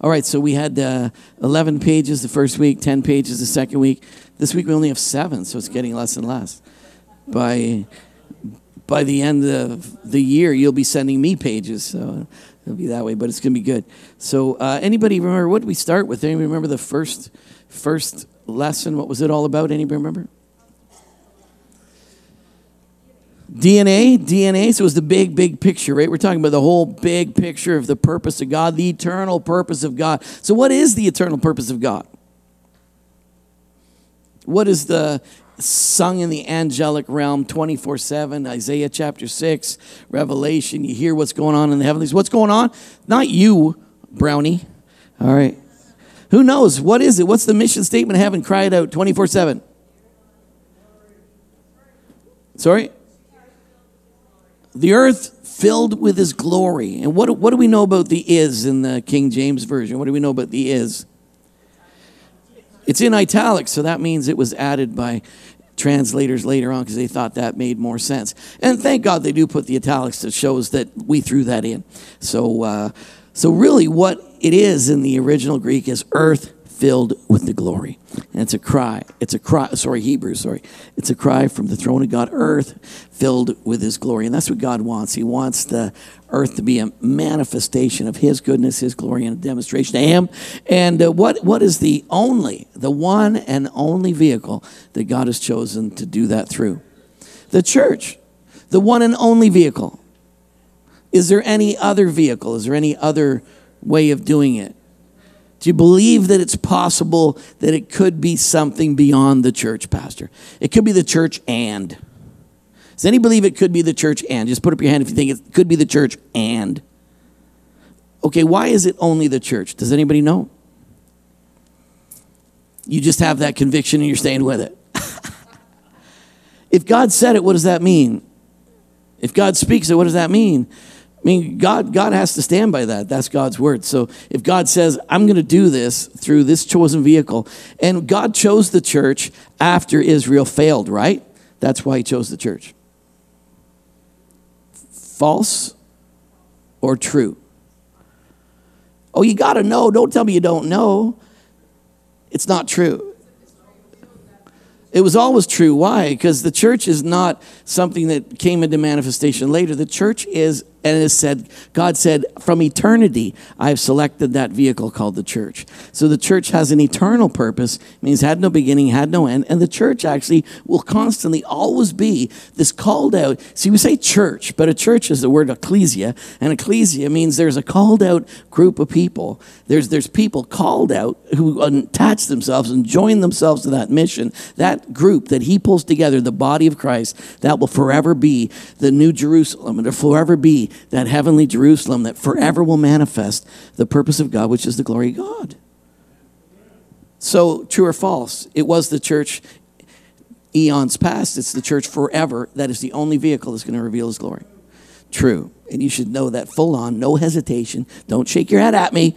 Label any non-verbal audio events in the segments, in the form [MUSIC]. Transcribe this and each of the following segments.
All right, so we had uh, 11 pages the first week, 10 pages the second week. This week we only have seven, so it's getting less and less. By, by the end of the year, you'll be sending me pages, so it'll be that way, but it's going to be good. So, uh, anybody remember what we start with? Anybody remember the first, first lesson? What was it all about? Anybody remember? DNA, DNA, so it's the big, big picture, right? We're talking about the whole big picture of the purpose of God, the eternal purpose of God. So, what is the eternal purpose of God? What is the sung in the angelic realm 24 7, Isaiah chapter 6, Revelation? You hear what's going on in the heavens. What's going on? Not you, Brownie. All right. Who knows? What is it? What's the mission statement of heaven cried out 24 7? Sorry? The earth filled with his glory. And what, what do we know about the is in the King James Version? What do we know about the is? It's in italics, so that means it was added by translators later on because they thought that made more sense. And thank God they do put the italics that shows that we threw that in. So, uh, so really, what it is in the original Greek is earth filled with the glory. And it's a cry. It's a cry, sorry, Hebrew, sorry. It's a cry from the throne of God, earth filled with his glory. And that's what God wants. He wants the earth to be a manifestation of his goodness, his glory, and a demonstration to him. And uh, what, what is the only, the one and only vehicle that God has chosen to do that through? The church. The one and only vehicle. Is there any other vehicle? Is there any other way of doing it? Do you believe that it's possible that it could be something beyond the church, Pastor? It could be the church and. Does anybody believe it could be the church and? Just put up your hand if you think it could be the church and. Okay, why is it only the church? Does anybody know? You just have that conviction and you're staying with it. [LAUGHS] if God said it, what does that mean? If God speaks it, what does that mean? I mean, God, God has to stand by that. That's God's word. So if God says, I'm going to do this through this chosen vehicle, and God chose the church after Israel failed, right? That's why he chose the church. False or true? Oh, you got to know. Don't tell me you don't know. It's not true. It was always true. Why? Because the church is not something that came into manifestation later. The church is and it said, God said, from eternity, I've selected that vehicle called the church. So the church has an eternal purpose, means had no beginning, had no end. And the church actually will constantly always be this called out. See, we say church, but a church is the word ecclesia. And ecclesia means there's a called out group of people. There's, there's people called out who attach themselves and join themselves to that mission. That group that he pulls together, the body of Christ, that will forever be the new Jerusalem and will forever be that heavenly Jerusalem that forever will manifest the purpose of God, which is the glory of God. So, true or false, it was the church eons past, it's the church forever that is the only vehicle that's going to reveal his glory. True. And you should know that full on, no hesitation. Don't shake your head at me.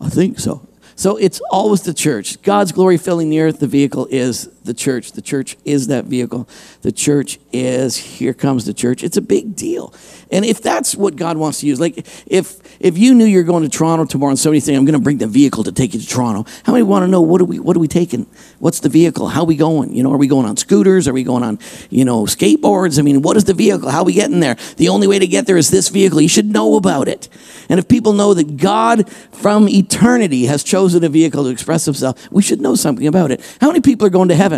I think so. So it's always the church. God's glory filling the earth. The vehicle is the church. The church is that vehicle. The church is, here comes the church. It's a big deal. And if that's what God wants to use, like if if you knew you're going to Toronto tomorrow and somebody saying, I'm going to bring the vehicle to take you to Toronto, how many want to know what are we what are we taking? What's the vehicle? How are we going? You know, are we going on scooters? Are we going on, you know, skateboards? I mean, what is the vehicle? How are we getting there? The only way to get there is this vehicle. You should know about it. And if people know that God from eternity has chosen a vehicle to express himself, we should know something about it. How many people are going to heaven?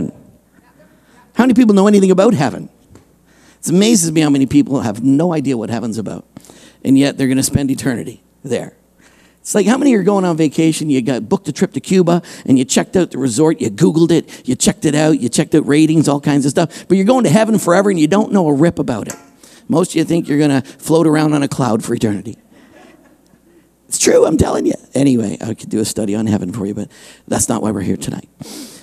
How many people know anything about heaven? It amazes me how many people have no idea what heaven's about, and yet they're going to spend eternity there. It's like how many are going on vacation? You got booked a trip to Cuba and you checked out the resort, you Googled it, you checked it out, you checked out ratings, all kinds of stuff, but you're going to heaven forever and you don't know a rip about it. Most of you think you're going to float around on a cloud for eternity. It's true, I'm telling you. Anyway, I could do a study on heaven for you, but that's not why we're here tonight.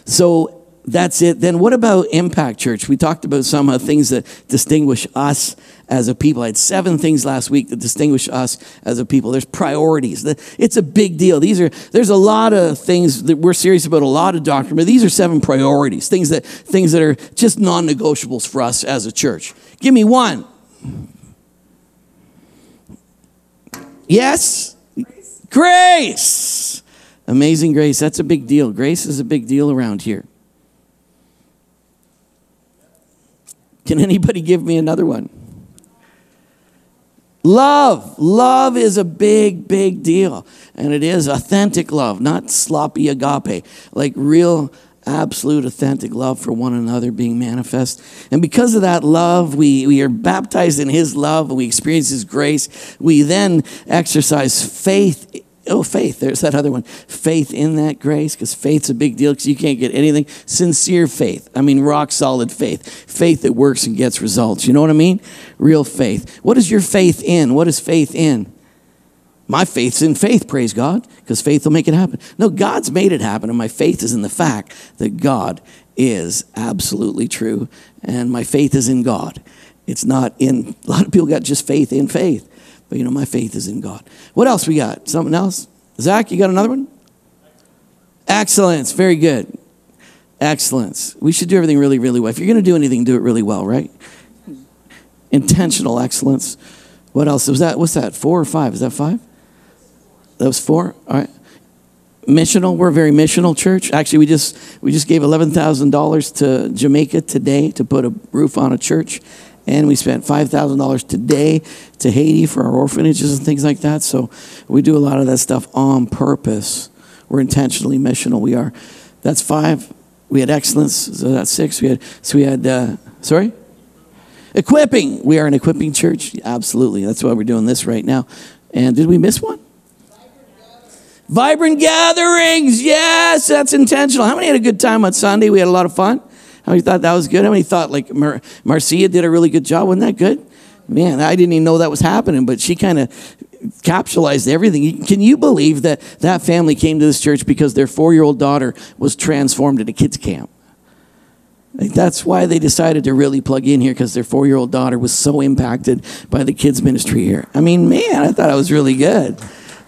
So, that's it. Then what about Impact Church? We talked about some uh, things that distinguish us as a people. I had seven things last week that distinguish us as a people. There's priorities. It's a big deal. These are there's a lot of things that we're serious about, a lot of doctrine, but these are seven priorities, things that things that are just non-negotiables for us as a church. Give me one. Yes. Grace. Amazing grace. That's a big deal. Grace is a big deal around here. Can anybody give me another one? Love. Love is a big, big deal. And it is authentic love, not sloppy agape, like real, absolute, authentic love for one another being manifest. And because of that love, we, we are baptized in His love and we experience His grace. We then exercise faith Oh, faith. There's that other one. Faith in that grace, because faith's a big deal because you can't get anything. Sincere faith. I mean, rock solid faith. Faith that works and gets results. You know what I mean? Real faith. What is your faith in? What is faith in? My faith's in faith, praise God, because faith will make it happen. No, God's made it happen, and my faith is in the fact that God is absolutely true, and my faith is in God. It's not in, [LAUGHS] a lot of people got just faith in faith. But you know, my faith is in God. What else we got? Something else? Zach, you got another one? Excellence. Very good. Excellence. We should do everything really, really well. If you're going to do anything, do it really well, right? Intentional excellence. What else was that? What's that? Four or five? Is that five? That was four. All right. Missional. We're a very missional church. Actually, we just we just gave eleven thousand dollars to Jamaica today to put a roof on a church and we spent $5,000 today to Haiti for our orphanages and things like that. So we do a lot of that stuff on purpose. We're intentionally missional. We are. That's five. We had excellence. So that's six. We had. So we had. Uh, sorry. Equipping. We are an equipping church. Absolutely. That's why we're doing this right now. And did we miss one? Vibrant gatherings. Yes, that's intentional. How many had a good time on Sunday? We had a lot of fun. Many thought that was good? How many thought like Mar- Marcia did a really good job? Wasn't that good? Man, I didn't even know that was happening, but she kind of capsulized everything. Can you believe that that family came to this church because their four year old daughter was transformed at a kids' camp? Like that's why they decided to really plug in here because their four year old daughter was so impacted by the kids' ministry here. I mean, man, I thought it was really good.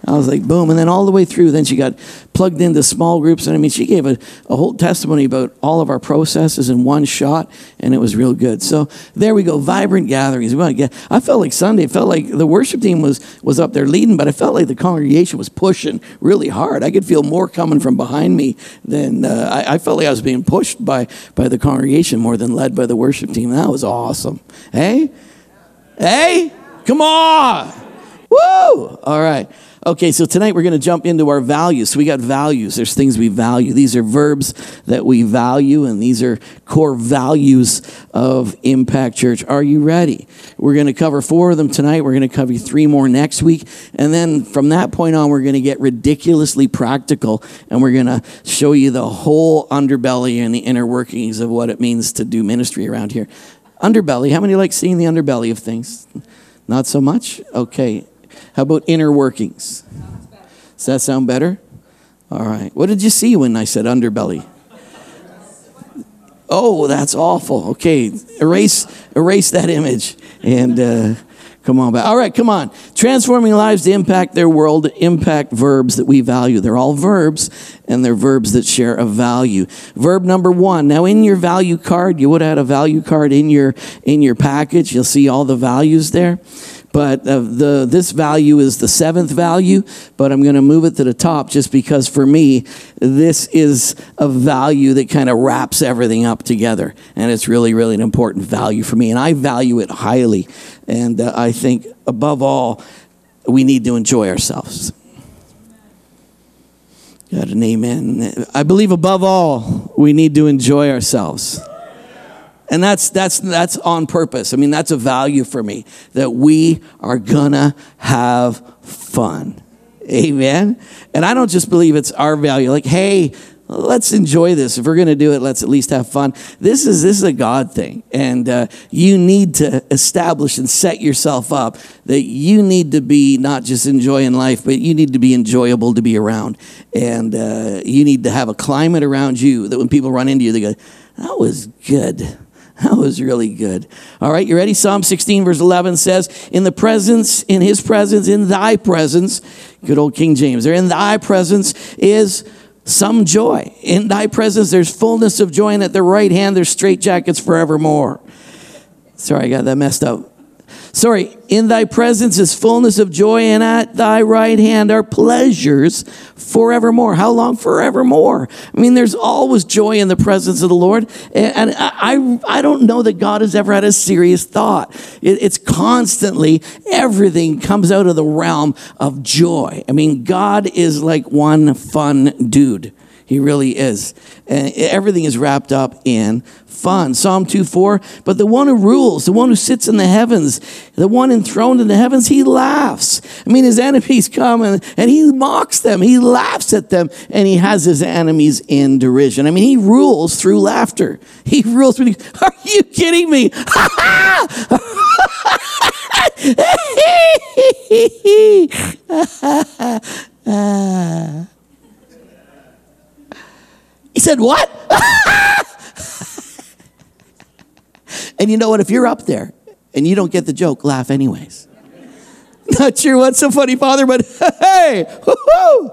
I was like, boom. And then all the way through, then she got plugged into small groups. And I mean, she gave a, a whole testimony about all of our processes in one shot, and it was real good. So there we go, vibrant gatherings. I felt like Sunday, it felt like the worship team was, was up there leading, but I felt like the congregation was pushing really hard. I could feel more coming from behind me than uh, I, I felt like I was being pushed by, by the congregation more than led by the worship team. That was awesome. Hey? Hey? Come on! Woo! All right. Okay, so tonight we're going to jump into our values. So we got values. There's things we value. These are verbs that we value, and these are core values of Impact Church. Are you ready? We're going to cover four of them tonight. We're going to cover three more next week. And then from that point on, we're going to get ridiculously practical, and we're going to show you the whole underbelly and the inner workings of what it means to do ministry around here. Underbelly, how many like seeing the underbelly of things? Not so much? Okay. How about inner workings? Does that sound better? All right. What did you see when I said underbelly? Oh, that's awful. Okay, erase erase that image and uh, come on back. All right, come on. Transforming lives to impact their world, impact verbs that we value. They're all verbs, and they're verbs that share a value. Verb number one. Now, in your value card, you would have had a value card in your in your package. You'll see all the values there but uh, the this value is the seventh value but i'm going to move it to the top just because for me this is a value that kind of wraps everything up together and it's really really an important value for me and i value it highly and uh, i think above all we need to enjoy ourselves. Got an amen. I believe above all we need to enjoy ourselves and that's, that's, that's on purpose. I mean, that's a value for me that we are gonna have fun. Amen. And I don't just believe it's our value. Like, hey, let's enjoy this. If we're going to do it, let's at least have fun. This is this is a God thing, and uh, you need to establish and set yourself up that you need to be not just enjoying life, but you need to be enjoyable to be around, and uh, you need to have a climate around you that when people run into you, they go, "That was good." [LAUGHS] That was really good. All right, you ready? Psalm 16, verse 11 says, In the presence, in his presence, in thy presence, good old King James, there in thy presence is some joy. In thy presence, there's fullness of joy, and at the right hand, there's straitjackets forevermore. Sorry, I got that messed up. Sorry, in thy presence is fullness of joy, and at thy right hand are pleasures forevermore. How long? Forevermore. I mean, there's always joy in the presence of the Lord. And I, I don't know that God has ever had a serious thought. It's constantly, everything comes out of the realm of joy. I mean, God is like one fun dude. He really is. And everything is wrapped up in fun. Psalm 2 4. But the one who rules, the one who sits in the heavens, the one enthroned in the heavens, he laughs. I mean, his enemies come and, and he mocks them, he laughs at them, and he has his enemies in derision. I mean, he rules through laughter. He rules through. [LAUGHS] Are you kidding me? [LAUGHS] He said, What? and you know what? If you're up there and you don't get the joke, laugh anyways. [LAUGHS] Not sure what's so funny, Father, but [LAUGHS] hey, woo-hoo.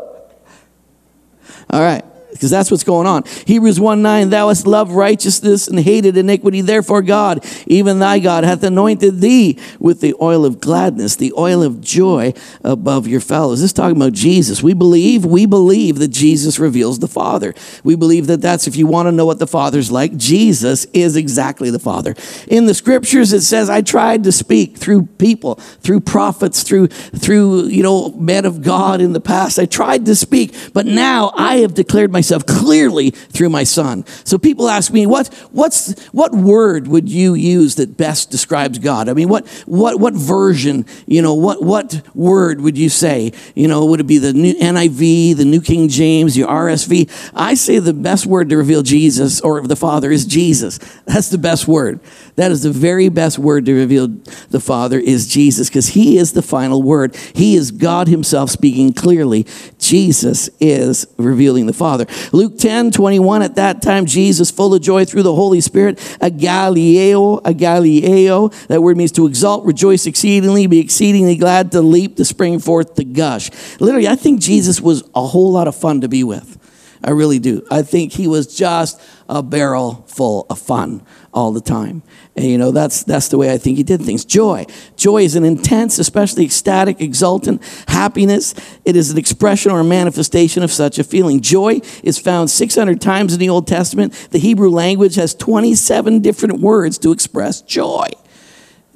All right because that's what's going on. Hebrews 1 9, thou hast loved righteousness and hated iniquity. Therefore, God, even thy God, hath anointed thee with the oil of gladness, the oil of joy above your fellows. This is talking about Jesus. We believe, we believe that Jesus reveals the Father. We believe that that's, if you want to know what the Father's like, Jesus is exactly the Father. In the scriptures, it says, I tried to speak through people, through prophets, through, through, you know, men of God in the past. I tried to speak, but now I have declared myself myself clearly through my son. So people ask me, what, what's, what word would you use that best describes God? I mean, what, what, what version, you know, what, what word would you say? You know, would it be the new NIV, the New King James, the RSV? I say the best word to reveal Jesus or the Father is Jesus. That's the best word. That is the very best word to reveal the Father is Jesus because he is the final word. He is God himself speaking clearly. Jesus is revealing the Father. Luke 10, 21, at that time, Jesus, full of joy through the Holy Spirit, agalliao, agalliao, that word means to exalt, rejoice exceedingly, be exceedingly glad, to leap, to spring forth, to gush. Literally, I think Jesus was a whole lot of fun to be with. I really do. I think he was just a barrel full of fun all the time. And, you know, that's, that's the way I think he did things. Joy. Joy is an intense, especially ecstatic, exultant happiness. It is an expression or a manifestation of such a feeling. Joy is found 600 times in the Old Testament. The Hebrew language has 27 different words to express joy.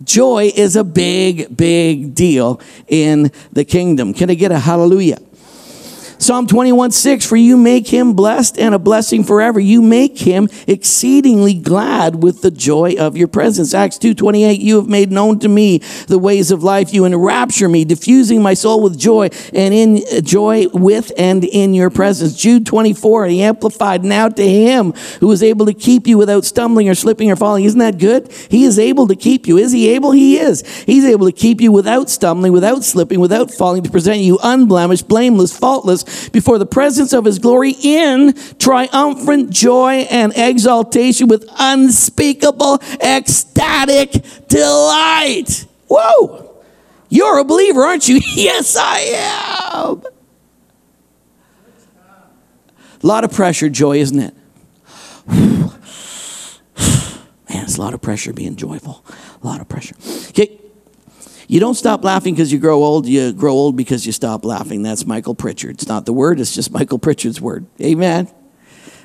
Joy is a big, big deal in the kingdom. Can I get a hallelujah? Psalm 21 6, for you make him blessed and a blessing forever. You make him exceedingly glad with the joy of your presence. Acts 2 28, you have made known to me the ways of life. You enrapture me, diffusing my soul with joy and in joy with and in your presence. Jude 24, he amplified now to him who is able to keep you without stumbling or slipping or falling. Isn't that good? He is able to keep you. Is he able? He is. He's able to keep you without stumbling, without slipping, without falling, to present you unblemished, blameless, faultless before the presence of his glory in triumphant joy and exaltation with unspeakable ecstatic delight. Whoa! You're a believer, aren't you? [LAUGHS] yes, I am. A lot of pressure, joy, isn't it? [SIGHS] Man, it's a lot of pressure being joyful. A lot of pressure. Okay, you don't stop laughing because you grow old. You grow old because you stop laughing. That's Michael Pritchard. It's not the word, it's just Michael Pritchard's word. Amen.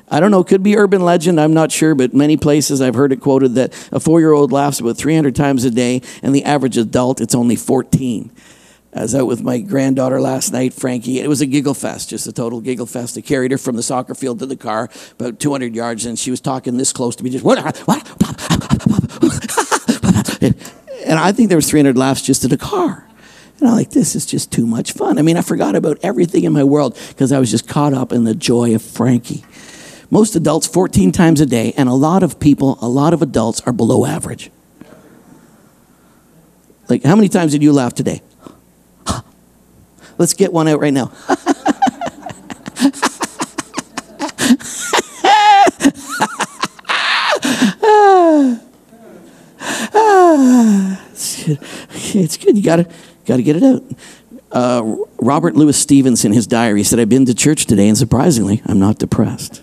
I don't know, could be urban legend, I'm not sure, but many places I've heard it quoted that a four year old laughs about 300 times a day, and the average adult, it's only 14. I was out with my granddaughter last night, Frankie. It was a giggle fest, just a total giggle fest. I carried her from the soccer field to the car, about 200 yards, and she was talking this close to me, just what? [LAUGHS] [LAUGHS] what? And I think there was 300 laughs just at a car. And I'm like, this is just too much fun. I mean, I forgot about everything in my world because I was just caught up in the joy of Frankie. Most adults 14 times a day, and a lot of people, a lot of adults are below average. Like, how many times did you laugh today? [LAUGHS] Let's get one out right now. [LAUGHS] it's [SIGHS] good. It's good. You gotta gotta get it out. Uh, Robert Louis Stevenson, in his diary, said, "I've been to church today, and surprisingly, I'm not depressed."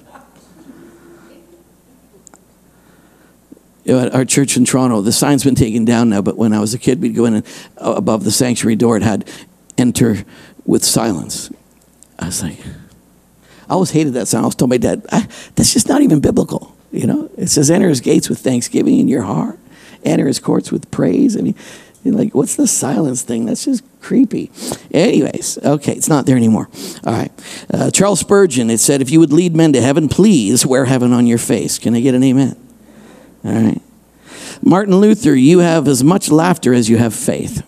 at our church in Toronto, the sign's been taken down now, but when I was a kid, we'd go in and uh, above the sanctuary door, it had enter with silence. I was like, I always hated that sign. I was told my dad, that's just not even biblical. You know, it says, enter his gates with thanksgiving in your heart, enter his courts with praise. I mean, like, what's the silence thing? That's just creepy. Anyways, okay, it's not there anymore. All right. Uh, Charles Spurgeon, it said, if you would lead men to heaven, please wear heaven on your face. Can I get an amen? All right. Martin Luther, you have as much laughter as you have faith.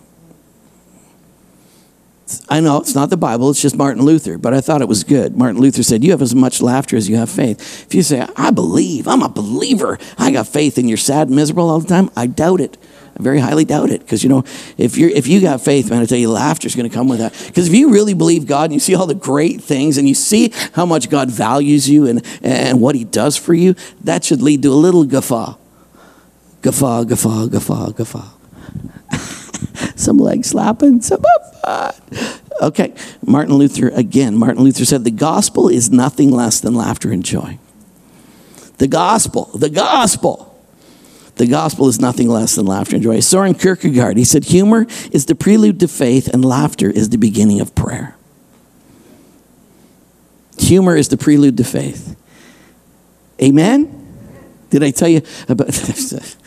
I know it's not the Bible, it's just Martin Luther, but I thought it was good. Martin Luther said, You have as much laughter as you have faith. If you say, I believe, I'm a believer, I got faith, and you're sad and miserable all the time, I doubt it. I very highly doubt it. Because, you know, if, you're, if you got faith, man, I tell you, laughter's going to come with that. Because if you really believe God and you see all the great things and you see how much God values you and, and what He does for you, that should lead to a little guffaw. Guffaw, guffaw, guffaw, guffaw. [LAUGHS] [LAUGHS] some leg slapping, some up. Okay, Martin Luther, again, Martin Luther said, The gospel is nothing less than laughter and joy. The gospel, the gospel. The gospel is nothing less than laughter and joy. Soren Kierkegaard, he said, Humor is the prelude to faith, and laughter is the beginning of prayer. Humor is the prelude to faith. Amen? Did I tell you about [LAUGHS]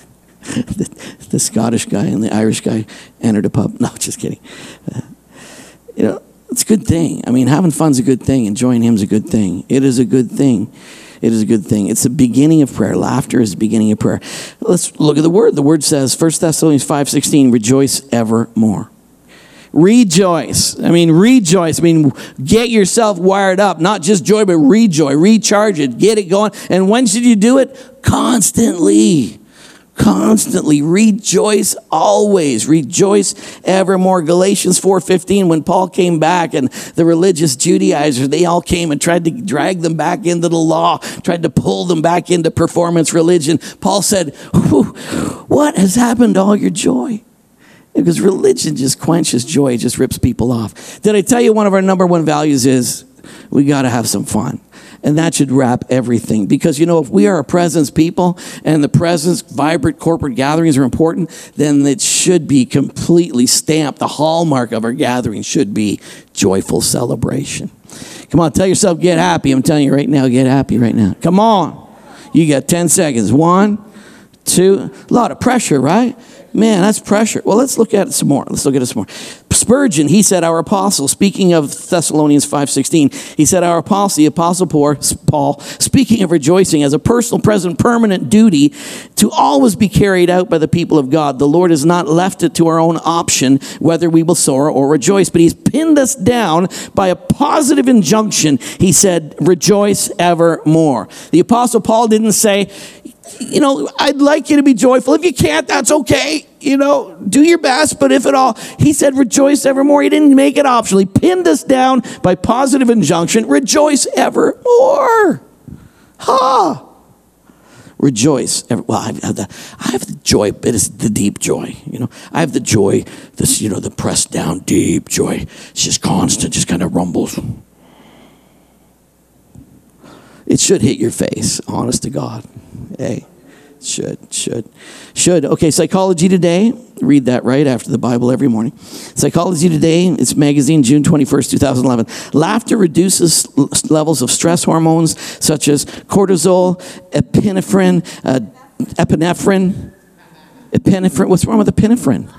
[LAUGHS] the, the, Scottish guy and the Irish guy entered a pub. [LAUGHS] No, just kidding. Uh, you know, it's a good thing. I mean, having fun's a good thing. Enjoying him's a good thing. It is a good thing. It is a good thing. It's the beginning of prayer. Laughter is the beginning of prayer. Let's look at the word. The word says, 1 Thessalonians 5.16, rejoice evermore. Rejoice. I mean, rejoice. I mean, get yourself wired up. Not just joy, but rejoice. Recharge it. Get it going. And when should you do it? Constantly constantly rejoice always rejoice. Evermore galatians 4.15 when paul came back and the religious judaizers they all came and tried to drag them back into the law tried to pull them back into performance religion. Paul said what has happened to all your joy? Because religion just quenches joy just rips people off. Did i tell you one of our number one values is we got to have some fun and that should wrap everything. Because, you know, if we are a presence people and the presence, vibrant corporate gatherings are important, then it should be completely stamped. The hallmark of our gathering should be joyful celebration. Come on, tell yourself, get happy. I'm telling you right now, get happy right now. Come on. You got 10 seconds. One, two, a lot of pressure, right? Man, that's pressure. Well, let's look at it some more. Let's look at it some more. Spurgeon, he said, our apostle, speaking of Thessalonians 5.16, he said, our apostle, the apostle Paul, speaking of rejoicing as a personal, present, permanent duty to always be carried out by the people of God. The Lord has not left it to our own option whether we will sorrow or rejoice, but he's pinned us down by a positive injunction. He said, rejoice evermore. The apostle Paul didn't say, you know, I'd like you to be joyful. If you can't, that's okay. You know, do your best, but if at all, he said, rejoice evermore. He didn't make it optional. He pinned us down by positive injunction rejoice evermore. Ha! Rejoice. Ever, well, I have, the, I have the joy, but it's the deep joy. You know, I have the joy, this, you know, the pressed down deep joy. It's just constant, just kind of rumbles. It should hit your face, honest to God. Hey, should, should, should. Okay, Psychology Today. Read that right after the Bible every morning. Psychology Today, it's magazine, June 21st, 2011. Laughter reduces levels of stress hormones such as cortisol, epinephrine, uh, epinephrine. Epinephrine. What's wrong with epinephrine?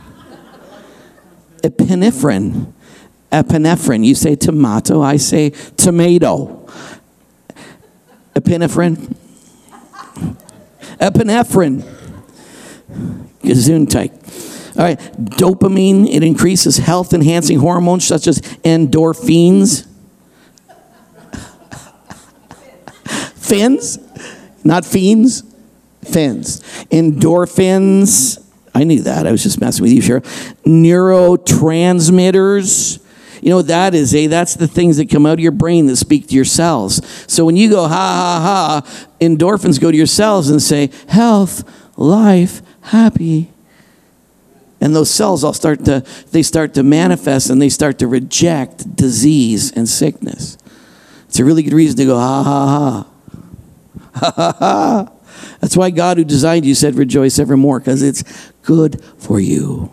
Epinephrine. Epinephrine. You say tomato, I say tomato. Epinephrine epinephrine, gesundheit. All right, dopamine, it increases health enhancing hormones such as endorphins. Fins, not fiends, fins. Endorphins, I knew that. I was just messing with you, sure. Neurotransmitters, you know what that is, eh? That's the things that come out of your brain that speak to your cells. So when you go, ha, ha, ha, endorphins go to your cells and say, health, life, happy. And those cells all start to, they start to manifest and they start to reject disease and sickness. It's a really good reason to go, ha, ha, ha. Ha, ha, ha. That's why God, who designed you, said, Rejoice evermore, because it's good for you.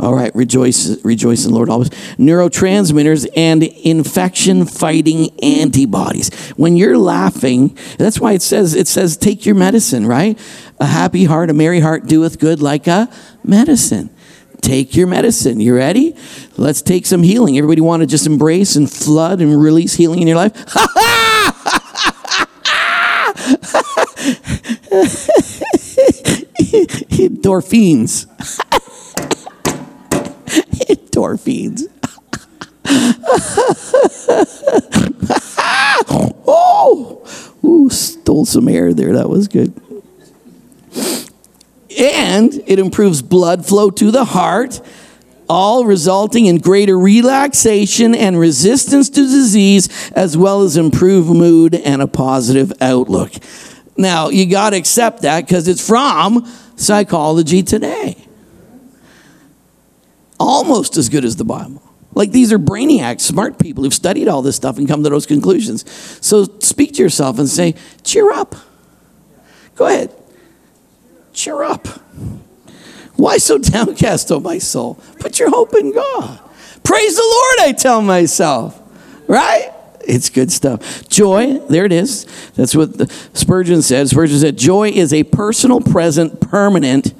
All right, rejoice, rejoice in Lord always. Neurotransmitters and infection fighting antibodies. When you're laughing, that's why it says, it says, take your medicine, right? A happy heart, a merry heart doeth good like a medicine. Take your medicine. You ready? Let's take some healing. Everybody want to just embrace and flood and release healing in your life? Ha [LAUGHS] [LAUGHS] ha! Endorphins. [LAUGHS] [LAUGHS] Endorphins. [LAUGHS] oh, ooh, stole some air there. That was good. And it improves blood flow to the heart, all resulting in greater relaxation and resistance to disease, as well as improved mood and a positive outlook. Now, you got to accept that because it's from Psychology Today. Almost as good as the Bible. Like these are brainiacs, smart people who've studied all this stuff and come to those conclusions. So speak to yourself and say, cheer up. Go ahead. Cheer up. Why so downcast, O my soul? Put your hope in God. Praise the Lord, I tell myself. Right? It's good stuff. Joy, there it is. That's what Spurgeon said. Spurgeon said, Joy is a personal, present, permanent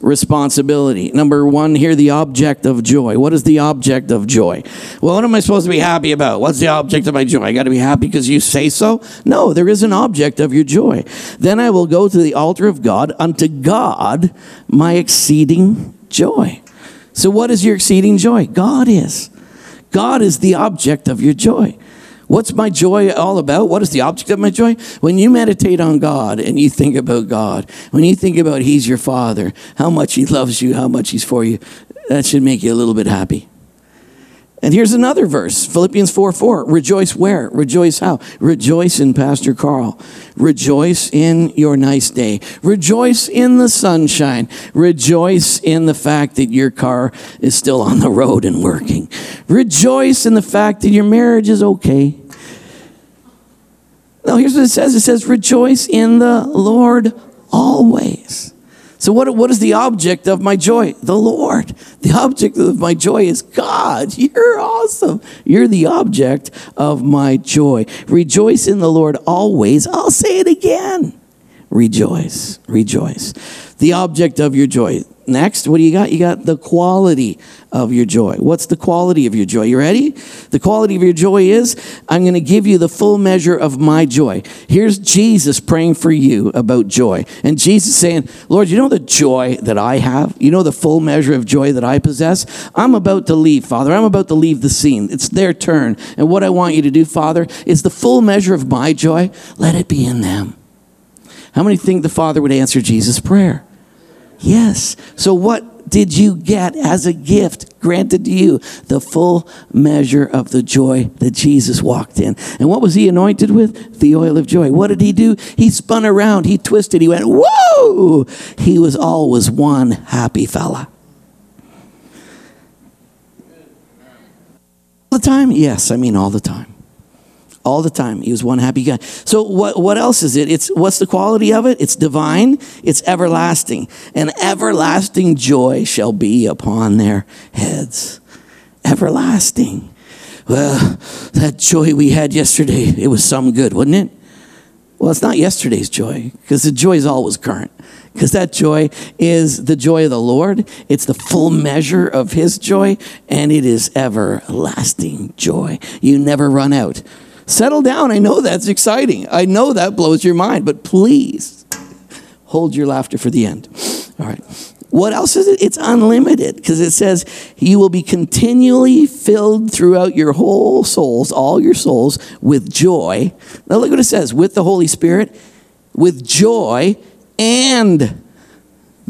responsibility. Number one, here, the object of joy. What is the object of joy? Well, what am I supposed to be happy about? What's the object of my joy? I got to be happy because you say so? No, there is an object of your joy. Then I will go to the altar of God, unto God, my exceeding joy. So, what is your exceeding joy? God is. God is the object of your joy. What's my joy all about? What is the object of my joy? When you meditate on God and you think about God, when you think about He's your Father, how much He loves you, how much He's for you, that should make you a little bit happy. And here's another verse Philippians 4 4. Rejoice where? Rejoice how? Rejoice in Pastor Carl. Rejoice in your nice day. Rejoice in the sunshine. Rejoice in the fact that your car is still on the road and working. Rejoice in the fact that your marriage is okay. No, here's what it says it says, Rejoice in the Lord always. So, what, what is the object of my joy? The Lord. The object of my joy is God. [LAUGHS] You're awesome. You're the object of my joy. Rejoice in the Lord always. I'll say it again. Rejoice. Rejoice. The object of your joy. Next, what do you got? You got the quality of your joy. What's the quality of your joy? You ready? The quality of your joy is I'm going to give you the full measure of my joy. Here's Jesus praying for you about joy. And Jesus saying, Lord, you know the joy that I have? You know the full measure of joy that I possess? I'm about to leave, Father. I'm about to leave the scene. It's their turn. And what I want you to do, Father, is the full measure of my joy, let it be in them. How many think the Father would answer Jesus' prayer? Yes. So, what did you get as a gift granted to you? The full measure of the joy that Jesus walked in. And what was he anointed with? The oil of joy. What did he do? He spun around, he twisted, he went, Whoa! He was always one happy fella. All the time? Yes, I mean all the time all the time. He was one happy guy. So what, what else is it? It's what's the quality of it? It's divine, it's everlasting. And everlasting joy shall be upon their heads. Everlasting. Well, that joy we had yesterday, it was some good, wasn't it? Well, it's not yesterday's joy, because the joy is always current. Because that joy is the joy of the Lord. It's the full measure of His joy, and it is everlasting joy. You never run out. Settle down. I know that's exciting. I know that blows your mind, but please hold your laughter for the end. All right. What else is it? It's unlimited because it says you will be continually filled throughout your whole souls, all your souls, with joy. Now look what it says with the Holy Spirit, with joy and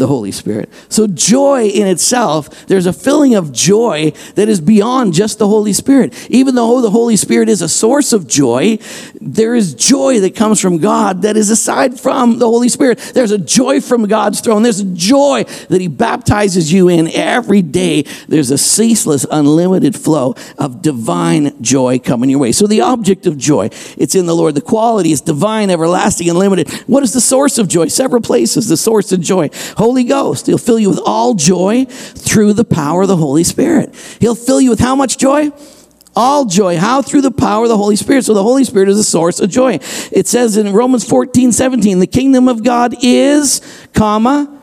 the Holy Spirit. So, joy in itself, there's a filling of joy that is beyond just the Holy Spirit. Even though the Holy Spirit is a source of joy, there is joy that comes from God that is aside from the Holy Spirit. There's a joy from God's throne. There's a joy that He baptizes you in every day. There's a ceaseless, unlimited flow of divine joy coming your way. So, the object of joy, it's in the Lord. The quality is divine, everlasting, and unlimited. What is the source of joy? Several places, the source of joy. Holy Ghost. He'll fill you with all joy through the power of the Holy Spirit. He'll fill you with how much joy? All joy. How? Through the power of the Holy Spirit. So the Holy Spirit is a source of joy. It says in Romans 14, 17, the kingdom of God is, comma,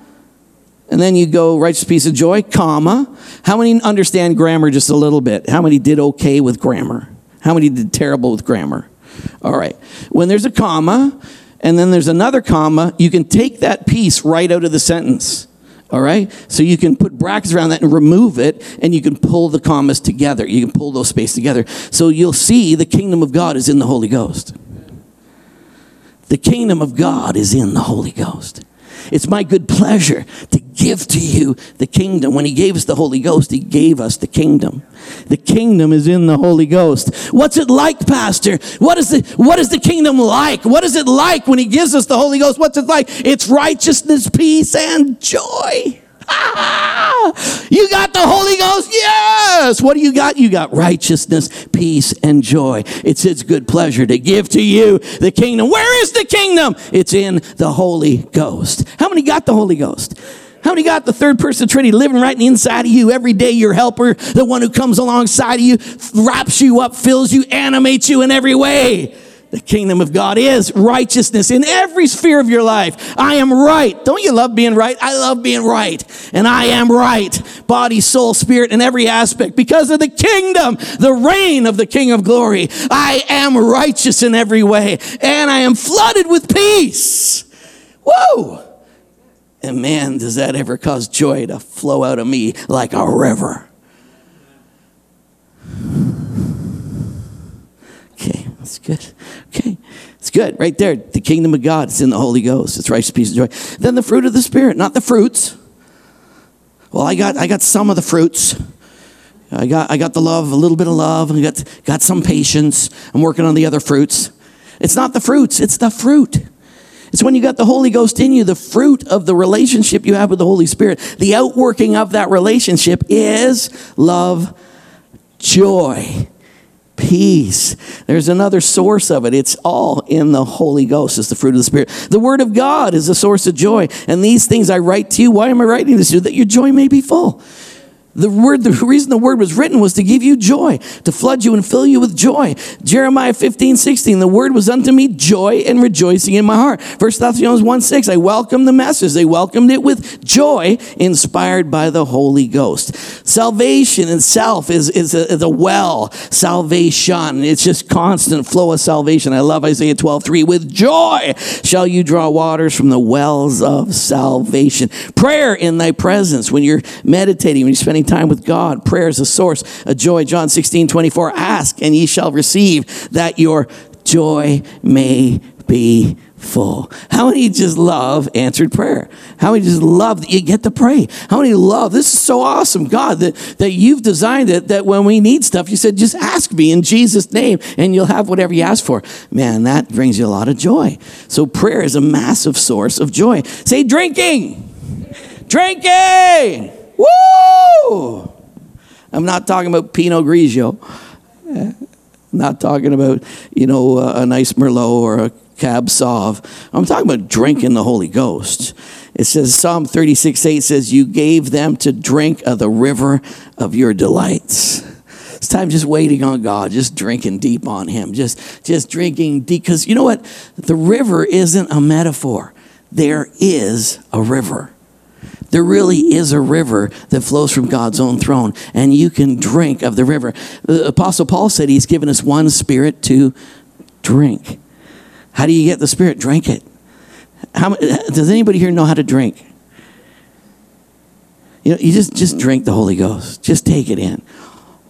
and then you go righteous peace of joy, comma. How many understand grammar just a little bit? How many did okay with grammar? How many did terrible with grammar? All right. When there's a comma, and then there's another comma, you can take that piece right out of the sentence. All right? So you can put brackets around that and remove it, and you can pull the commas together. You can pull those spaces together. So you'll see the kingdom of God is in the Holy Ghost. The kingdom of God is in the Holy Ghost. It's my good pleasure to give to you the kingdom. When He gave us the Holy Ghost, He gave us the kingdom. The kingdom is in the Holy Ghost. What's it like, Pastor? What is the what is the kingdom like? What is it like when He gives us the Holy Ghost? What's it like? It's righteousness, peace, and joy. [LAUGHS] You got the Holy Ghost? Yes. What do you got? You got righteousness, peace, and joy. It's His good pleasure to give to you the kingdom. Where is the kingdom? It's in the Holy Ghost. How many got the Holy Ghost? How many got the third person Trinity living right inside of you every day? Your helper, the one who comes alongside of you, wraps you up, fills you, animates you in every way. The kingdom of God is righteousness in every sphere of your life. I am right. Don't you love being right? I love being right. And I am right. Body, soul, spirit, in every aspect. Because of the kingdom, the reign of the King of glory. I am righteous in every way. And I am flooded with peace. Whoa! And man, does that ever cause joy to flow out of me like a river. That's good. Okay, it's good. Right there. The kingdom of God is in the Holy Ghost. It's righteous peace and joy. Then the fruit of the Spirit, not the fruits. Well, I got I got some of the fruits. I got I got the love, a little bit of love, and got got some patience. I'm working on the other fruits. It's not the fruits, it's the fruit. It's when you got the Holy Ghost in you, the fruit of the relationship you have with the Holy Spirit. The outworking of that relationship is love, joy, peace. There's another source of it. It's all in the Holy Ghost. It's the fruit of the Spirit. The Word of God is a source of joy. And these things I write to you. Why am I writing this to you? That your joy may be full. The word, the reason the word was written was to give you joy, to flood you and fill you with joy. Jeremiah 15, 16, the word was unto me joy and rejoicing in my heart. First Thessalonians 1, 6, I welcomed the message. They welcomed it with joy, inspired by the Holy Ghost. Salvation itself is, is, a, is a well, salvation. It's just constant flow of salvation. I love Isaiah 12, 3. With joy shall you draw waters from the wells of salvation. Prayer in thy presence when you're meditating, when you're spending time with God. Prayer is a source of joy. John 16, 24. Ask and ye shall receive that your joy may be full. How many just love answered prayer? How many just love that you get to pray? How many love this is so awesome, God, that, that you've designed it that when we need stuff, you said, just ask me in Jesus' name and you'll have whatever you ask for. Man, that brings you a lot of joy. So prayer is a massive source of joy. Say drinking. Drinking. Woo! I'm not talking about Pinot Grigio. I'm not talking about, you know, a nice Merlot or a Cab Sauv. I'm talking about drinking the Holy Ghost. It says, Psalm 36 8 says, You gave them to drink of the river of your delights. It's time just waiting on God, just drinking deep on Him, just, just drinking deep. Because you know what? The river isn't a metaphor, there is a river. There really is a river that flows from God's own throne, and you can drink of the river. The Apostle Paul said he's given us one spirit to drink. How do you get the spirit? Drink it. How, does anybody here know how to drink? You know, you just, just drink the Holy Ghost. Just take it in.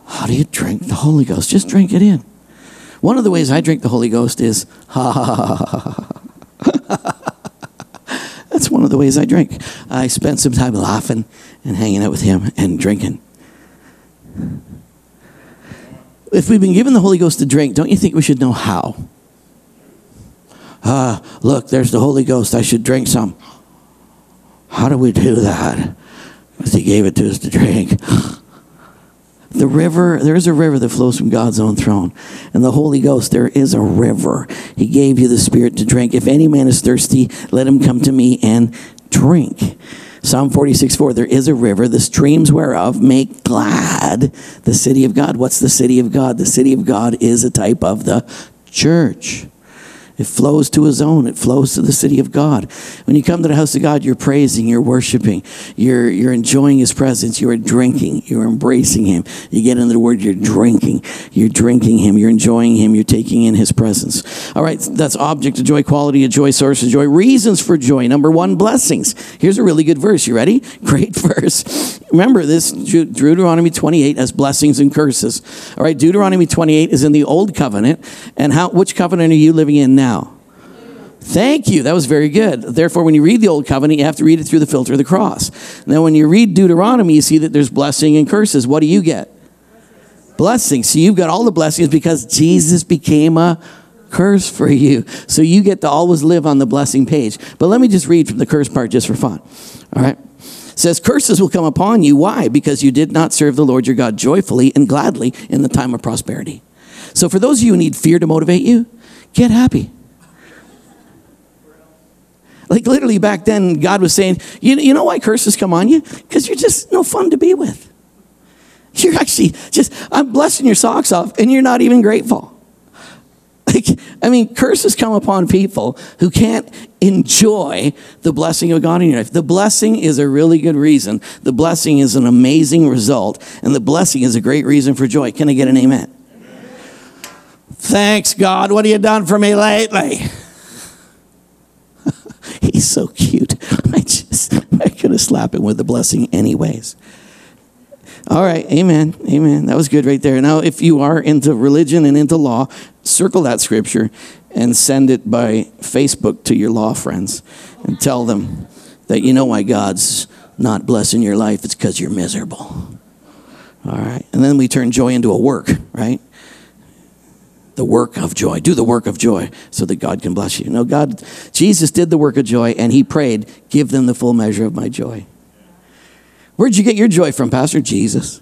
How do you drink the Holy Ghost? Just drink it in. One of the ways I drink the Holy Ghost is [LAUGHS] ha ha ha ha ha. That's one of the ways I drink. I spend some time laughing and hanging out with Him and drinking. If we've been given the Holy Ghost to drink, don't you think we should know how? Ah, uh, look, there's the Holy Ghost. I should drink some. How do we do that? Because He gave it to us to drink. The river, there is a river that flows from God's own throne. And the Holy Ghost, there is a river. He gave you the Spirit to drink. If any man is thirsty, let him come to me and drink. Psalm 46 4, there is a river, the streams whereof make glad the city of God. What's the city of God? The city of God is a type of the church. It flows to his own. It flows to the city of God. When you come to the house of God, you're praising, you're worshiping, you're, you're enjoying his presence, you're drinking, you're embracing him. You get into the word, you're drinking, you're drinking him, you're enjoying him, you're taking in his presence. All right, that's object of joy, quality of joy, source of joy, reasons for joy. Number one, blessings. Here's a really good verse. You ready? [LAUGHS] Great verse. Remember this Deuteronomy 28 has blessings and curses. All right, Deuteronomy 28 is in the old covenant. And how which covenant are you living in now? Now? Thank you. That was very good. Therefore, when you read the Old Covenant, you have to read it through the filter of the cross. Now, when you read Deuteronomy, you see that there's blessing and curses. What do you get? Blessings. So you've got all the blessings because Jesus became a curse for you. So you get to always live on the blessing page. But let me just read from the curse part just for fun. All right. Says, Curses will come upon you. Why? Because you did not serve the Lord your God joyfully and gladly in the time of prosperity. So for those of you who need fear to motivate you, get happy. Like literally back then, God was saying, you, you know why curses come on you? Because you're just no fun to be with. You're actually just, I'm blessing your socks off and you're not even grateful. Like, I mean, curses come upon people who can't enjoy the blessing of God in your life. The blessing is a really good reason. The blessing is an amazing result. And the blessing is a great reason for joy. Can I get an amen? amen. Thanks, God. What have you done for me lately? He's so cute. [LAUGHS] I just, I could have slapped him with the blessing anyways. All right, amen, amen. That was good right there. Now, if you are into religion and into law, circle that scripture and send it by Facebook to your law friends and tell them that you know why God's not blessing your life, it's because you're miserable. All right, and then we turn joy into a work, right? The work of joy. Do the work of joy so that God can bless you. No, God, Jesus did the work of joy and he prayed, give them the full measure of my joy. Where'd you get your joy from, Pastor? Jesus.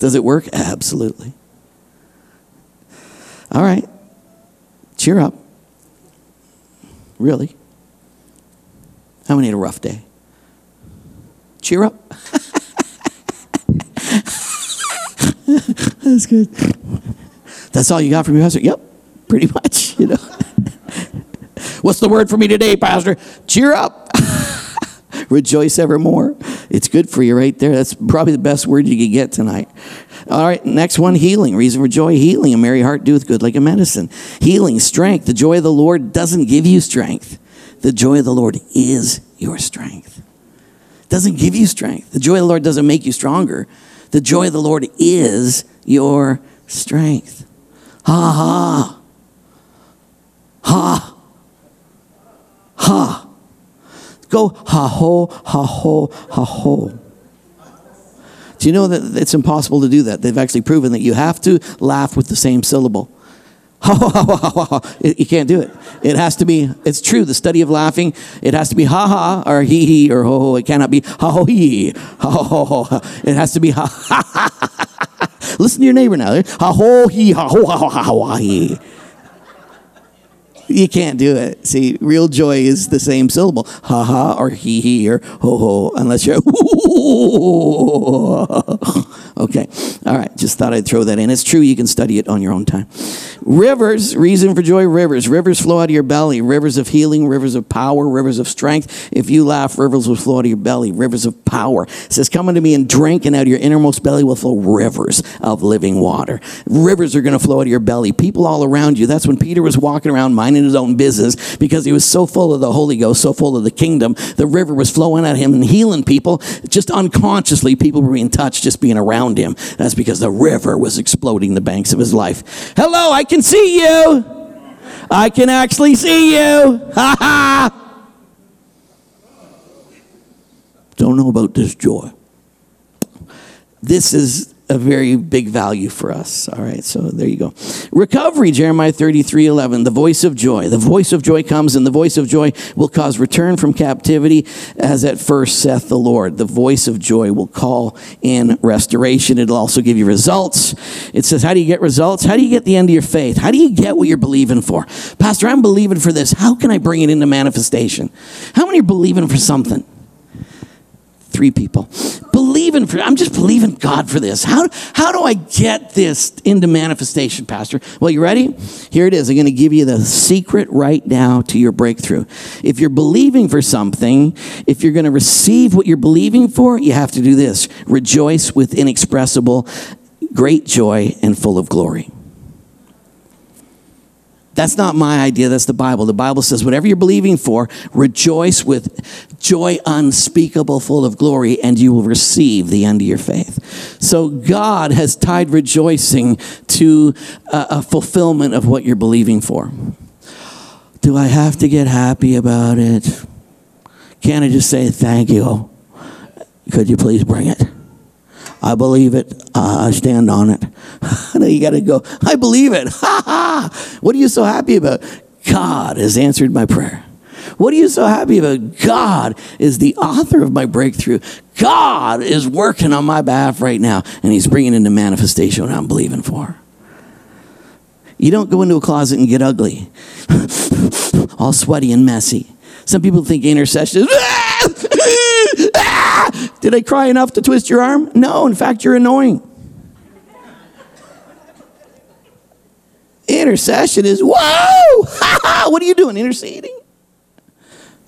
Does it work? Absolutely. All right. Cheer up. Really? How many had a rough day? Cheer up. [LAUGHS] That's good. That's all you got from your pastor? Yep, pretty much, [LAUGHS] you know. What's the word for me today, Pastor? Cheer up. [LAUGHS] Rejoice evermore. It's good for you right there. That's probably the best word you could get tonight. All right, next one healing. Reason for joy healing. A merry heart doeth good like a medicine. Healing, strength. The joy of the Lord doesn't give you strength, the joy of the Lord is your strength. doesn't give you strength. The joy of the Lord doesn't make you stronger. The joy of the Lord is your strength. Ha ha. Ha. Ha. Go ha ho, ha ho, ha ho. Do you know that it's impossible to do that? They've actually proven that you have to laugh with the same syllable. Ha ha ha ha ha. You can't do it. It has to be, it's true, the study of laughing, it has to be ha ha or he he or ho ho. It cannot be ha ho he, ha ho ho ho. It has to be ha ha ha ha. Listen to your neighbor now. Ha ho he ha ho ha ha ha he. You can't do it. See, real joy is the same syllable. Ha ha or he he or ho ho, unless you're [LAUGHS] okay. All right. Just thought I'd throw that in. It's true. You can study it on your own time. Rivers, reason for joy, rivers. Rivers flow out of your belly. Rivers of healing, rivers of power, rivers of strength. If you laugh, rivers will flow out of your belly. Rivers of power. It says, Come unto me and drink, and out of your innermost belly will flow rivers of living water. Rivers are going to flow out of your belly. People all around you. That's when Peter was walking around minding his own business because he was so full of the Holy Ghost, so full of the kingdom. The river was flowing at him and healing people. Just unconsciously, people were being touched just being around him. That's because the river was exploding the banks of his life. Hello, I can see you. I can actually see you. Ha ha. don't know about this joy. This is a very big value for us. All right, so there you go. Recovery, Jeremiah 33 11, the voice of joy. The voice of joy comes, and the voice of joy will cause return from captivity, as at first saith the Lord. The voice of joy will call in restoration. It'll also give you results. It says, How do you get results? How do you get the end of your faith? How do you get what you're believing for? Pastor, I'm believing for this. How can I bring it into manifestation? How many are believing for something? three people. Believing for, I'm just believing God for this. How, how do I get this into manifestation, Pastor? Well, you ready? Here it is. I'm going to give you the secret right now to your breakthrough. If you're believing for something, if you're going to receive what you're believing for, you have to do this rejoice with inexpressible, great joy, and full of glory. That's not my idea, that's the Bible. The Bible says, whatever you're believing for, rejoice with joy unspeakable, full of glory, and you will receive the end of your faith. So God has tied rejoicing to a, a fulfillment of what you're believing for. Do I have to get happy about it? Can't I just say thank you? Could you please bring it? I believe it. I stand on it. [LAUGHS] no, you got to go. I believe it. Ha [LAUGHS] ha. What are you so happy about? God has answered my prayer. What are you so happy about? God is the author of my breakthrough. God is working on my behalf right now, and He's bringing into manifestation what I'm believing for. You don't go into a closet and get ugly, [LAUGHS] all sweaty and messy. Some people think intercession is. Did I cry enough to twist your arm? No, in fact, you're annoying. Intercession is, whoa! what are you doing? Interceding?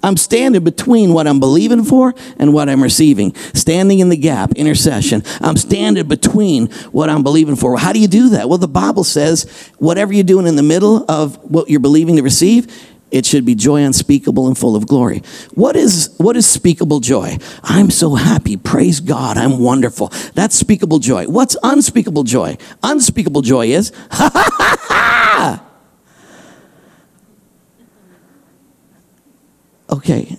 I'm standing between what I'm believing for and what I'm receiving. Standing in the gap, intercession. I'm standing between what I'm believing for. How do you do that? Well, the Bible says whatever you're doing in the middle of what you're believing to receive, it should be joy unspeakable and full of glory. What is what is speakable joy? I'm so happy. Praise God. I'm wonderful. That's speakable joy. What's unspeakable joy? Unspeakable joy is ha ha ha ha. Okay.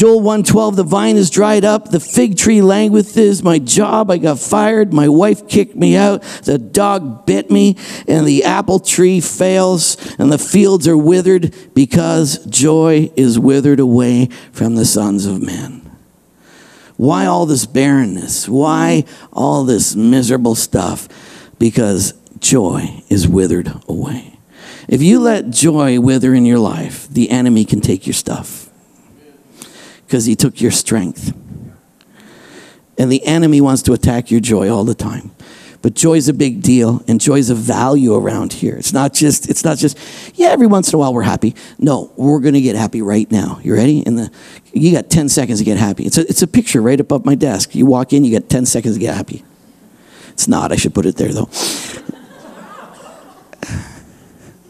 Joel 112, the vine is dried up, the fig tree languishes, my job, I got fired, my wife kicked me out, the dog bit me, and the apple tree fails, and the fields are withered because joy is withered away from the sons of men. Why all this barrenness? Why all this miserable stuff? Because joy is withered away. If you let joy wither in your life, the enemy can take your stuff because he took your strength. And the enemy wants to attack your joy all the time. But joy's a big deal and joy's a value around here. It's not just it's not just yeah, every once in a while we're happy. No, we're to get happy right now. You ready? And the you got 10 seconds to get happy. It's a it's a picture right above my desk. You walk in, you got 10 seconds to get happy. It's not. I should put it there though.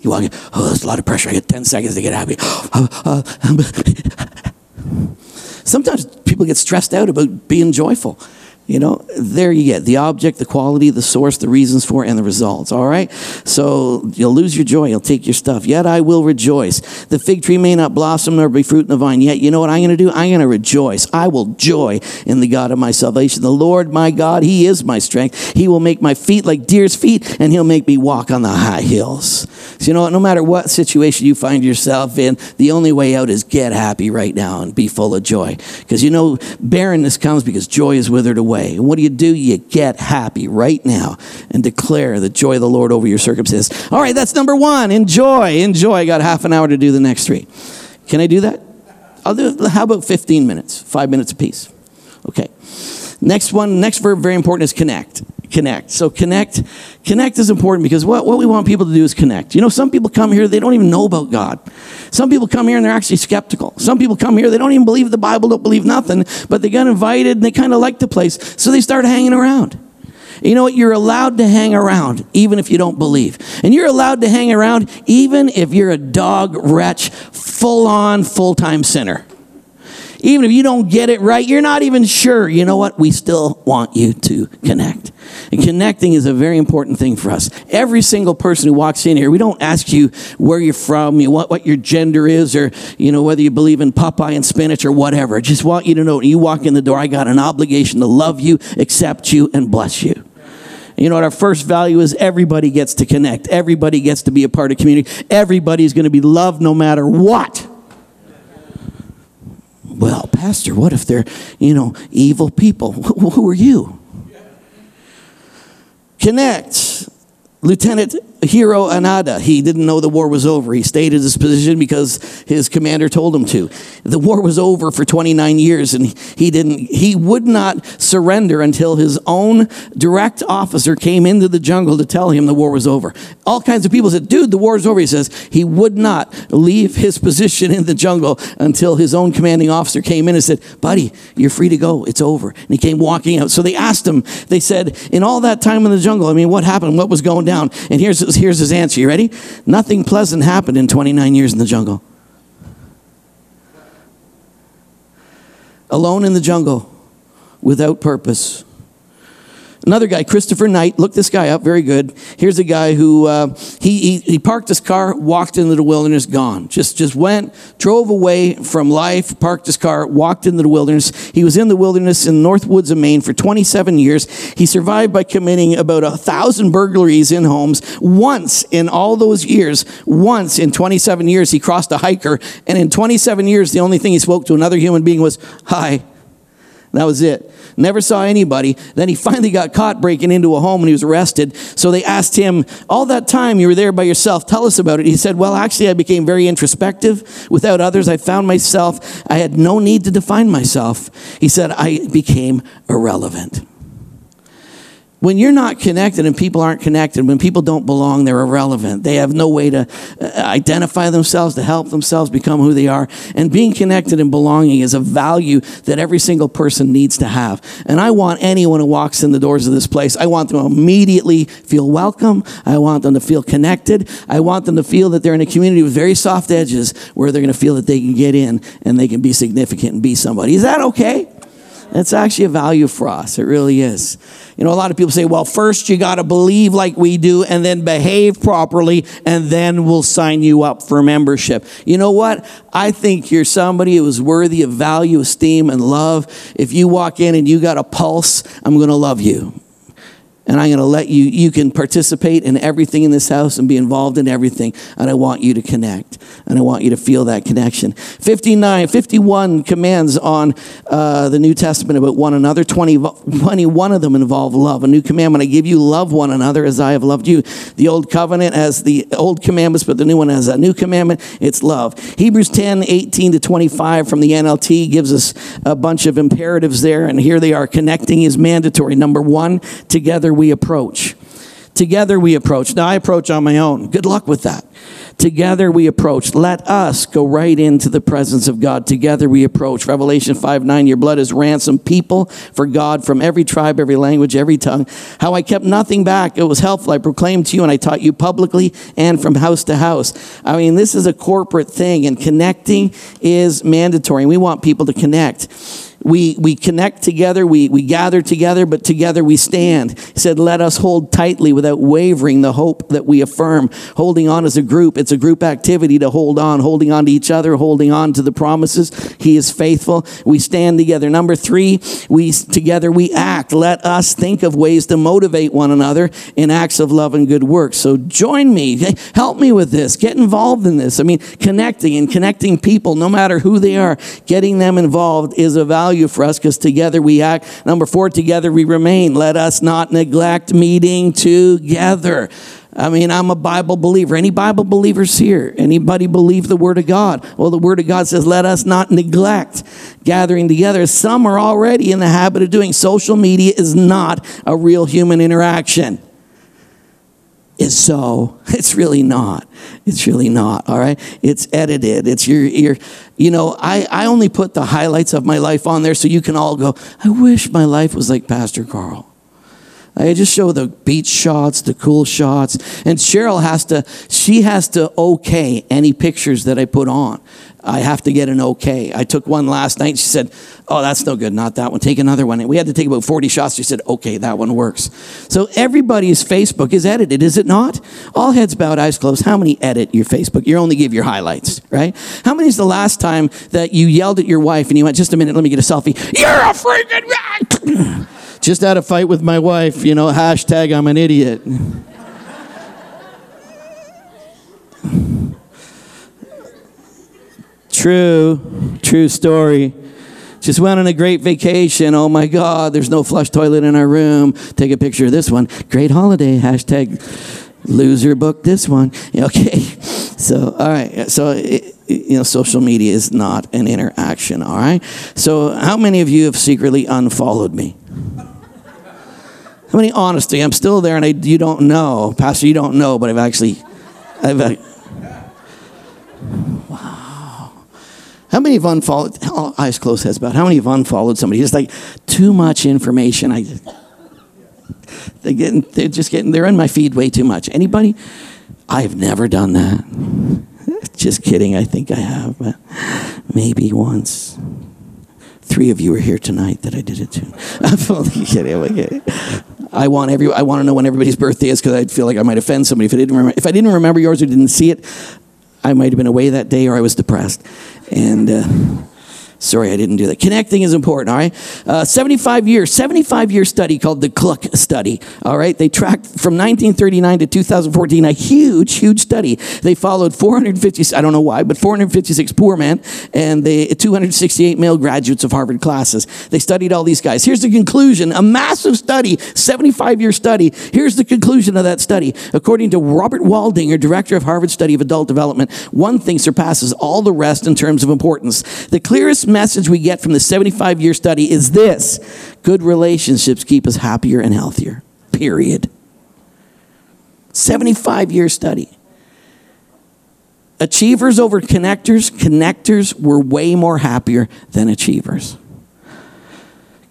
You walk in, oh, there's a lot of pressure. I get 10 seconds to get happy. [GASPS] Uh, uh, Sometimes people get stressed out about being joyful. You know, there you get the object, the quality, the source, the reasons for, and the results. All right? So you'll lose your joy. You'll take your stuff. Yet I will rejoice. The fig tree may not blossom nor be fruit in the vine. Yet, you know what I'm going to do? I'm going to rejoice. I will joy in the God of my salvation. The Lord my God, He is my strength. He will make my feet like deer's feet, and He'll make me walk on the high hills. So, you know what? No matter what situation you find yourself in, the only way out is get happy right now and be full of joy. Because you know, barrenness comes because joy is withered away. And what do you do? You get happy right now and declare the joy of the Lord over your circumstances. All right, that's number one. Enjoy. Enjoy. I got half an hour to do the next three. Can I do that? I'll do, how about 15 minutes? Five minutes apiece. Okay. Next one, next verb, very important, is connect. Connect. So connect, connect is important because what, what we want people to do is connect. You know, some people come here, they don't even know about God. Some people come here and they're actually skeptical. Some people come here, they don't even believe the Bible, don't believe nothing, but they got invited and they kind of like the place, so they start hanging around. You know what? You're allowed to hang around even if you don't believe. And you're allowed to hang around even if you're a dog wretch, full on, full time sinner. Even if you don't get it right, you're not even sure. You know what? We still want you to connect. And connecting is a very important thing for us. Every single person who walks in here, we don't ask you where you're from, you what, what your gender is, or you know whether you believe in Popeye and spinach or whatever. I just want you to know when you walk in the door, I got an obligation to love you, accept you, and bless you. You know what? Our first value is everybody gets to connect. Everybody gets to be a part of community. Everybody's going to be loved no matter what. Well, Pastor, what if they're, you know, evil people? [LAUGHS] Who are you? Connect. Lieutenant Hiro Onoda, he didn't know the war was over. He stayed at his position because his commander told him to. The war was over for 29 years and he didn't he would not surrender until his own direct officer came into the jungle to tell him the war was over. All kinds of people said, "Dude, the war is over." He says he would not leave his position in the jungle until his own commanding officer came in and said, "Buddy, you're free to go. It's over." And he came walking out. So they asked him, they said, "In all that time in the jungle, I mean, what happened? What was going down?" And here's here's his answer. You ready? Nothing pleasant happened in 29 years in the jungle. Alone in the jungle, without purpose. Another guy, Christopher Knight, look this guy up, very good. Here's a guy who uh, he, he, he parked his car, walked into the wilderness, gone. Just just went, drove away from life, parked his car, walked into the wilderness. He was in the wilderness in the North Woods of Maine for 27 years. He survived by committing about a thousand burglaries in homes. Once in all those years, once in 27 years, he crossed a hiker, and in 27 years, the only thing he spoke to another human being was hi. That was it. Never saw anybody. Then he finally got caught breaking into a home and he was arrested. So they asked him, All that time you were there by yourself, tell us about it. He said, Well, actually, I became very introspective. Without others, I found myself. I had no need to define myself. He said, I became irrelevant. When you're not connected and people aren't connected, when people don't belong, they're irrelevant. They have no way to uh, identify themselves, to help themselves become who they are. And being connected and belonging is a value that every single person needs to have. And I want anyone who walks in the doors of this place, I want them to immediately feel welcome. I want them to feel connected. I want them to feel that they're in a community with very soft edges where they're going to feel that they can get in and they can be significant and be somebody. Is that okay? It's actually a value for us. It really is. You know, a lot of people say, well, first you got to believe like we do and then behave properly and then we'll sign you up for membership. You know what? I think you're somebody who is worthy of value, esteem, and love. If you walk in and you got a pulse, I'm going to love you and I'm going to let you, you can participate in everything in this house and be involved in everything. And I want you to connect. And I want you to feel that connection. 59, 51 commands on uh, the New Testament about one another. 20, 21 of them involve love. A new commandment I give you, love one another as I have loved you. The old covenant has the old commandments, but the new one has a new commandment. It's love. Hebrews 10, 18 to 25 from the NLT gives us a bunch of imperatives there. And here they are. Connecting is mandatory. Number one, together we approach. Together we approach. Now I approach on my own. Good luck with that. Together we approach. Let us go right into the presence of God. Together we approach. Revelation 5 9, your blood has ransomed people for God from every tribe, every language, every tongue. How I kept nothing back. It was helpful. I proclaimed to you and I taught you publicly and from house to house. I mean, this is a corporate thing and connecting is mandatory. And we want people to connect we, we connect together, we, we gather together, but together we stand. He said, Let us hold tightly without wavering the hope that we affirm. Holding on as a group, it's a group activity to hold on, holding on to each other, holding on to the promises. He is faithful. We stand together. Number three, we together we act. Let us think of ways to motivate one another in acts of love and good works. So join me. Help me with this. Get involved in this. I mean, connecting and connecting people, no matter who they are, getting them involved is a value value for us because together we act. Number four, together we remain. Let us not neglect meeting together. I mean, I'm a Bible believer. Any Bible believers here? Anybody believe the Word of God? Well, the Word of God says, let us not neglect gathering together. Some are already in the habit of doing. Social media is not a real human interaction is so. [LAUGHS] It's really not. It's really not. All right. It's edited. It's your, your you know, I, I only put the highlights of my life on there so you can all go, I wish my life was like Pastor Carl. I just show the beach shots, the cool shots. And Cheryl has to, she has to okay any pictures that I put on. I have to get an okay. I took one last night. She said, Oh, that's no good. Not that one. Take another one. And we had to take about 40 shots. She said, Okay, that one works. So everybody's Facebook is edited, is it not? All heads bowed, eyes closed. How many edit your Facebook? You only give your highlights, right? How many is the last time that you yelled at your wife and you went, Just a minute, let me get a selfie? You're a freaking. [CLEARS THROAT] Just had a fight with my wife, you know, hashtag I'm an idiot. True, true story. Just went on a great vacation. Oh my God, there's no flush toilet in our room. Take a picture of this one. Great holiday. Hashtag loser book this one. [LAUGHS] Okay. So, all right. So, it, you know, social media is not an interaction. All right. So, how many of you have secretly unfollowed me? How many honesty? I'm still there and I, you don't know. Pastor, you don't know, but I've actually, I've, uh, [LAUGHS] How many have unfollowed? Oh, eyes closed, heads bowed. How many have unfollowed somebody? It's like too much information. I, they're getting, they're just getting, they're in my feed way too much. Anybody? I've never done that. Just kidding. I think I have, but maybe once. Three of you are here tonight that I did it to. [LAUGHS] I'm only kidding. I want every. I want to know when everybody's birthday is because I'd feel like I might offend somebody if I didn't remember. If I didn't remember yours or didn't see it, I might have been away that day or I was depressed. And uh, sorry, I didn't do that. Connecting is important, all right? Uh, 75 years, 75 year study called the Glueck study, all right? They tracked from 1939 to 2014, a huge, huge study. They followed 450, I don't know why, but 456 poor men and the 268 male graduates of Harvard classes. They studied all these guys. Here's the conclusion a massive study, 75 year study. Here's the conclusion of that study. According to Robert Waldinger, director of Harvard Study of Adult Development, one thing surpasses all the rest in terms of importance. The clearest message we get from the 75 year study is this good relationships keep us happier and healthier. Period. 75 year study. Achievers over connectors, connectors were way more happier than achievers.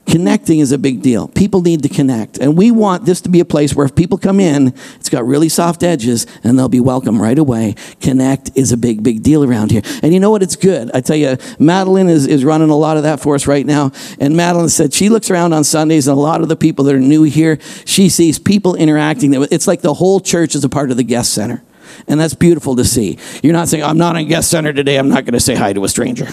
Connecting is a big deal. People need to connect. And we want this to be a place where if people come in, it's got really soft edges and they'll be welcome right away. Connect is a big, big deal around here. And you know what? It's good. I tell you, Madeline is, is running a lot of that for us right now. And Madeline said she looks around on Sundays and a lot of the people that are new here, she sees people interacting. It's like the whole church is a part of the guest center. And that's beautiful to see. You're not saying, I'm not in guest center today, I'm not going to say hi to a stranger.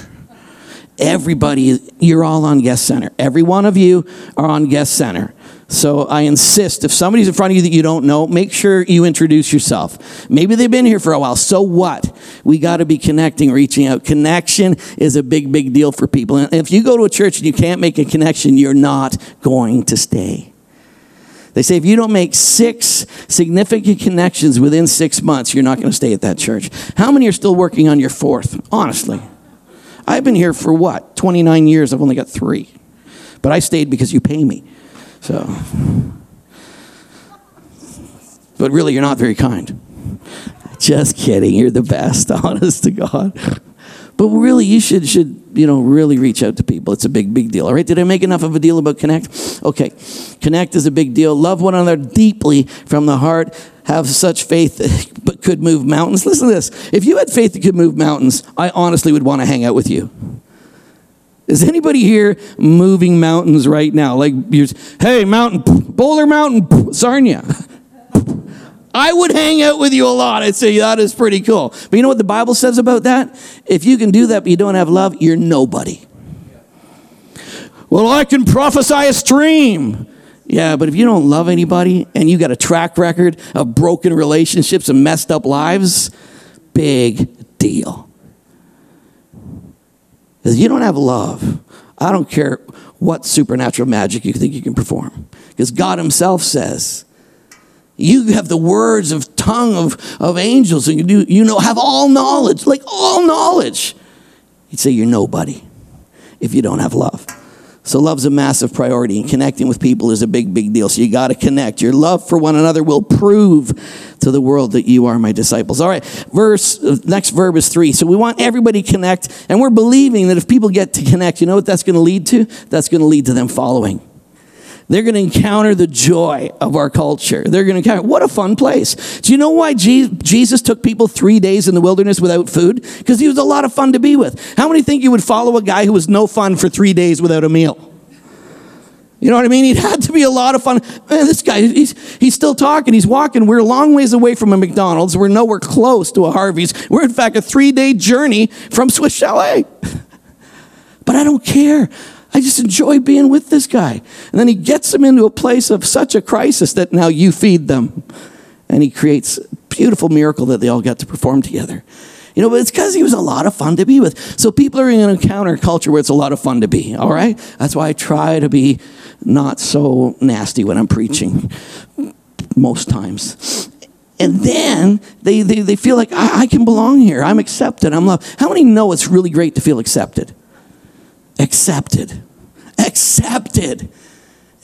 Everybody, you're all on guest center. Every one of you are on guest center. So I insist if somebody's in front of you that you don't know, make sure you introduce yourself. Maybe they've been here for a while. So what? We got to be connecting, reaching out. Connection is a big, big deal for people. And if you go to a church and you can't make a connection, you're not going to stay. They say if you don't make six significant connections within six months, you're not going to stay at that church. How many are still working on your fourth? Honestly. I've been here for what? 29 years. I've only got three. But I stayed because you pay me. So. But really, you're not very kind. Just kidding. You're the best, [LAUGHS] honest to God. But really, you should, should, you know, really reach out to people. It's a big, big deal. All right. Did I make enough of a deal about connect? Okay. Connect is a big deal. Love one another deeply from the heart have such faith that [LAUGHS] could move mountains. Listen to this. If you had faith that could move mountains, I honestly would want to hang out with you. Is anybody here moving mountains right now? Like, hey, mountain, Boulder Mountain, Sarnia. [LAUGHS] I would hang out with you a lot. I'd say that is pretty cool. But you know what the Bible says about that? If you can do that but you don't have love, you're nobody. Well, I can prophesy a stream. Yeah, but if you don't love anybody and you got a track record of broken relationships and messed up lives, big deal. Because you don't have love, I don't care what supernatural magic you think you can perform. Because God Himself says, you have the words of tongue of, of angels, and you do you know have all knowledge, like all knowledge. He'd say you're nobody if you don't have love. So love's a massive priority, and connecting with people is a big, big deal. So you got to connect. Your love for one another will prove to the world that you are my disciples. All right, verse uh, next verb is three. So we want everybody connect, and we're believing that if people get to connect, you know what that's going to lead to? That's going to lead to them following. They're going to encounter the joy of our culture. They're going to encounter, what a fun place. Do you know why Jesus took people three days in the wilderness without food? Because he was a lot of fun to be with. How many think you would follow a guy who was no fun for three days without a meal? You know what I mean? [LAUGHS] He had to be a lot of fun. Man, this guy, he's, he's still talking. He's walking. We're a long ways away from a McDonald's. We're nowhere close to a Harvey's. We're, in fact, a three day journey from Swiss Chalet. [LAUGHS] but I don't care. I just enjoy being with this guy. And then he gets them into a place of such a crisis that now you feed them. And he creates a beautiful miracle that they all get to perform together. You know, but it's because he was a lot of fun to be with. So people are going to encounter a culture where it's a lot of fun to be, all right? That's why I try to be not so nasty when I'm preaching most times. And then they, they, they feel like, I, I can belong here. I'm accepted. I'm loved. How many know it's really great to feel accepted? Accepted. Accepted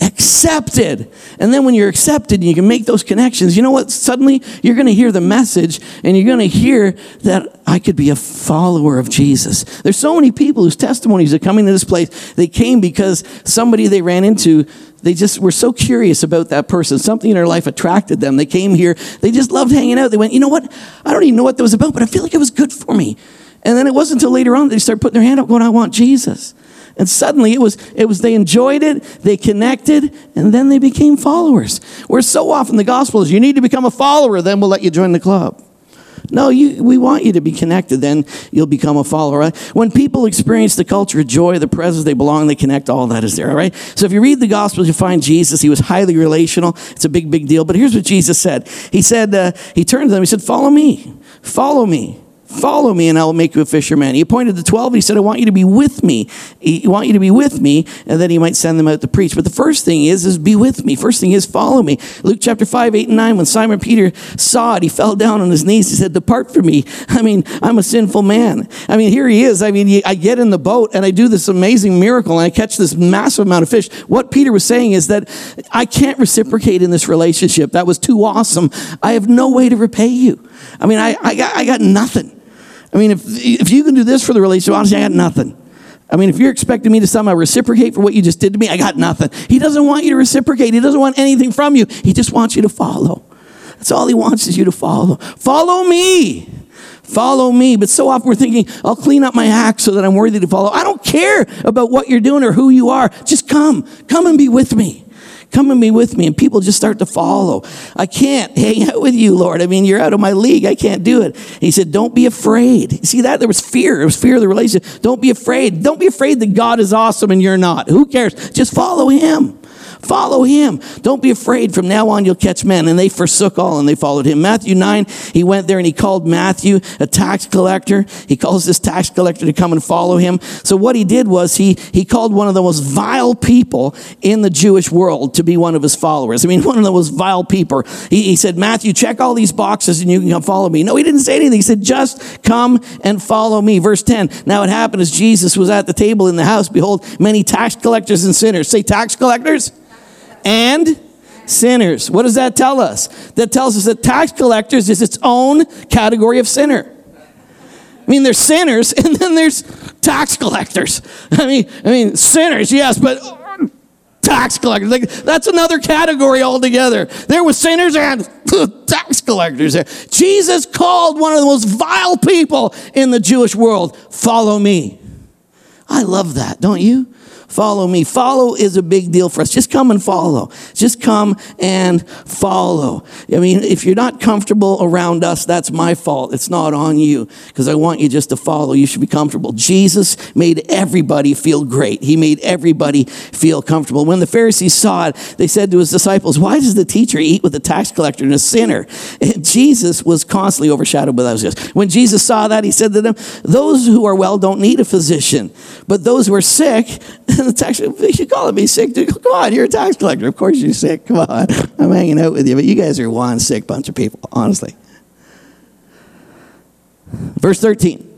accepted. And then when you're accepted and you can make those connections, you know what? Suddenly you're going to hear the message and you're going to hear that I could be a follower of Jesus. There's so many people whose testimonies are coming to this place. They came because somebody they ran into, they just were so curious about that person. Something in their life attracted them. They came here. They just loved hanging out. They went, you know what? I don't even know what that was about, but I feel like it was good for me. And then it wasn't until later on that they started putting their hand up going, I want Jesus. And suddenly it was, it was they enjoyed it, they connected, and then they became followers. Where so often the gospel is you need to become a follower, then we'll let you join the club. No, you, we want you to be connected, then you'll become a follower. When people experience the culture of joy, the presence, they belong, they connect, all that is there, all right? So if you read the Gospels, you find Jesus. He was highly relational. It's a big, big deal. But here's what Jesus said He said, uh, He turned to them, He said, Follow me, follow me. Follow me and I will make you a fisherman. He appointed the 12 and he said, I want you to be with me. I want you to be with me. And then he might send them out to preach. But the first thing is, is be with me. First thing is follow me. Luke chapter 5, 8 and 9, when Simon Peter saw it, he fell down on his knees. He said, depart from me. I mean, I'm a sinful man. I mean, here he is. I mean, I get in the boat and I do this amazing miracle and I catch this massive amount of fish. What Peter was saying is that I can't reciprocate in this relationship. That was too awesome. I have no way to repay you. I mean, I, I, got, I got nothing. I mean, if, if you can do this for the relationship, honestly, I got nothing. I mean, if you're expecting me to somehow reciprocate for what you just did to me, I got nothing. He doesn't want you to reciprocate. He doesn't want anything from you. He just wants you to follow. That's all he wants is you to follow. Follow me. Follow me. But so often we're thinking, I'll clean up my act so that I'm worthy to follow. I don't care about what you're doing or who you are. Just come. Come and be with me. Come and be with me. And people just start to follow. I can't [LAUGHS] hang out with you, Lord. I mean, you're out of my league. I can't do it. he said, Don't be afraid. See that? There was fear. It was fear of the relationship. Don't be afraid. Don't be afraid that God is awesome and you're not. Who cares? Just follow him. Follow him. Don't be afraid. From now on, you'll catch men. And they forsook all and they followed him. Matthew 9, he went there and he called Matthew a tax collector. He calls this tax collector to come and follow him. So what he did was he, he called one of the most vile people in the Jewish world to be one of his followers. I mean, one of the most vile people. He, he said, Matthew, check all these boxes and you can come follow me. No, he didn't say anything. He said, just come and follow me. Verse 10. Now it happened as Jesus was at the table in the house. Behold, many tax collectors and sinners. Say tax collectors and sinners. What does that tell us? That tells us that tax collectors is its own category of sinner. I mean, there's sinners [LAUGHS] and then there's tax collectors. [LAUGHS] I mean, I mean, sinners, yes, but tax collectors. Like, that's another category altogether. There were sinners and [LAUGHS] tax collectors there. Jesus called one of the most vile people in the Jewish world, follow me. I love that, don't you? Follow me. Follow is a big deal for us. Just come and follow. Just come and follow. I mean, if you're not comfortable around us, that's my fault. It's not on you because I want you just to follow. You should be comfortable. Jesus made everybody feel great. He made everybody feel comfortable. When the Pharisees saw it, they said to his disciples, Why does the teacher eat with a tax collector and a sinner? And Jesus was constantly overshadowed by those. When Jesus saw that, he said to them, Those who are well don't need a physician, but those who are sick, [LAUGHS] the tax you calling me sick, dude. Come on, you're a tax collector. Of course you're sick. Come on. I'm hanging out with you, but you guys are one sick bunch of people, honestly. Verse 13.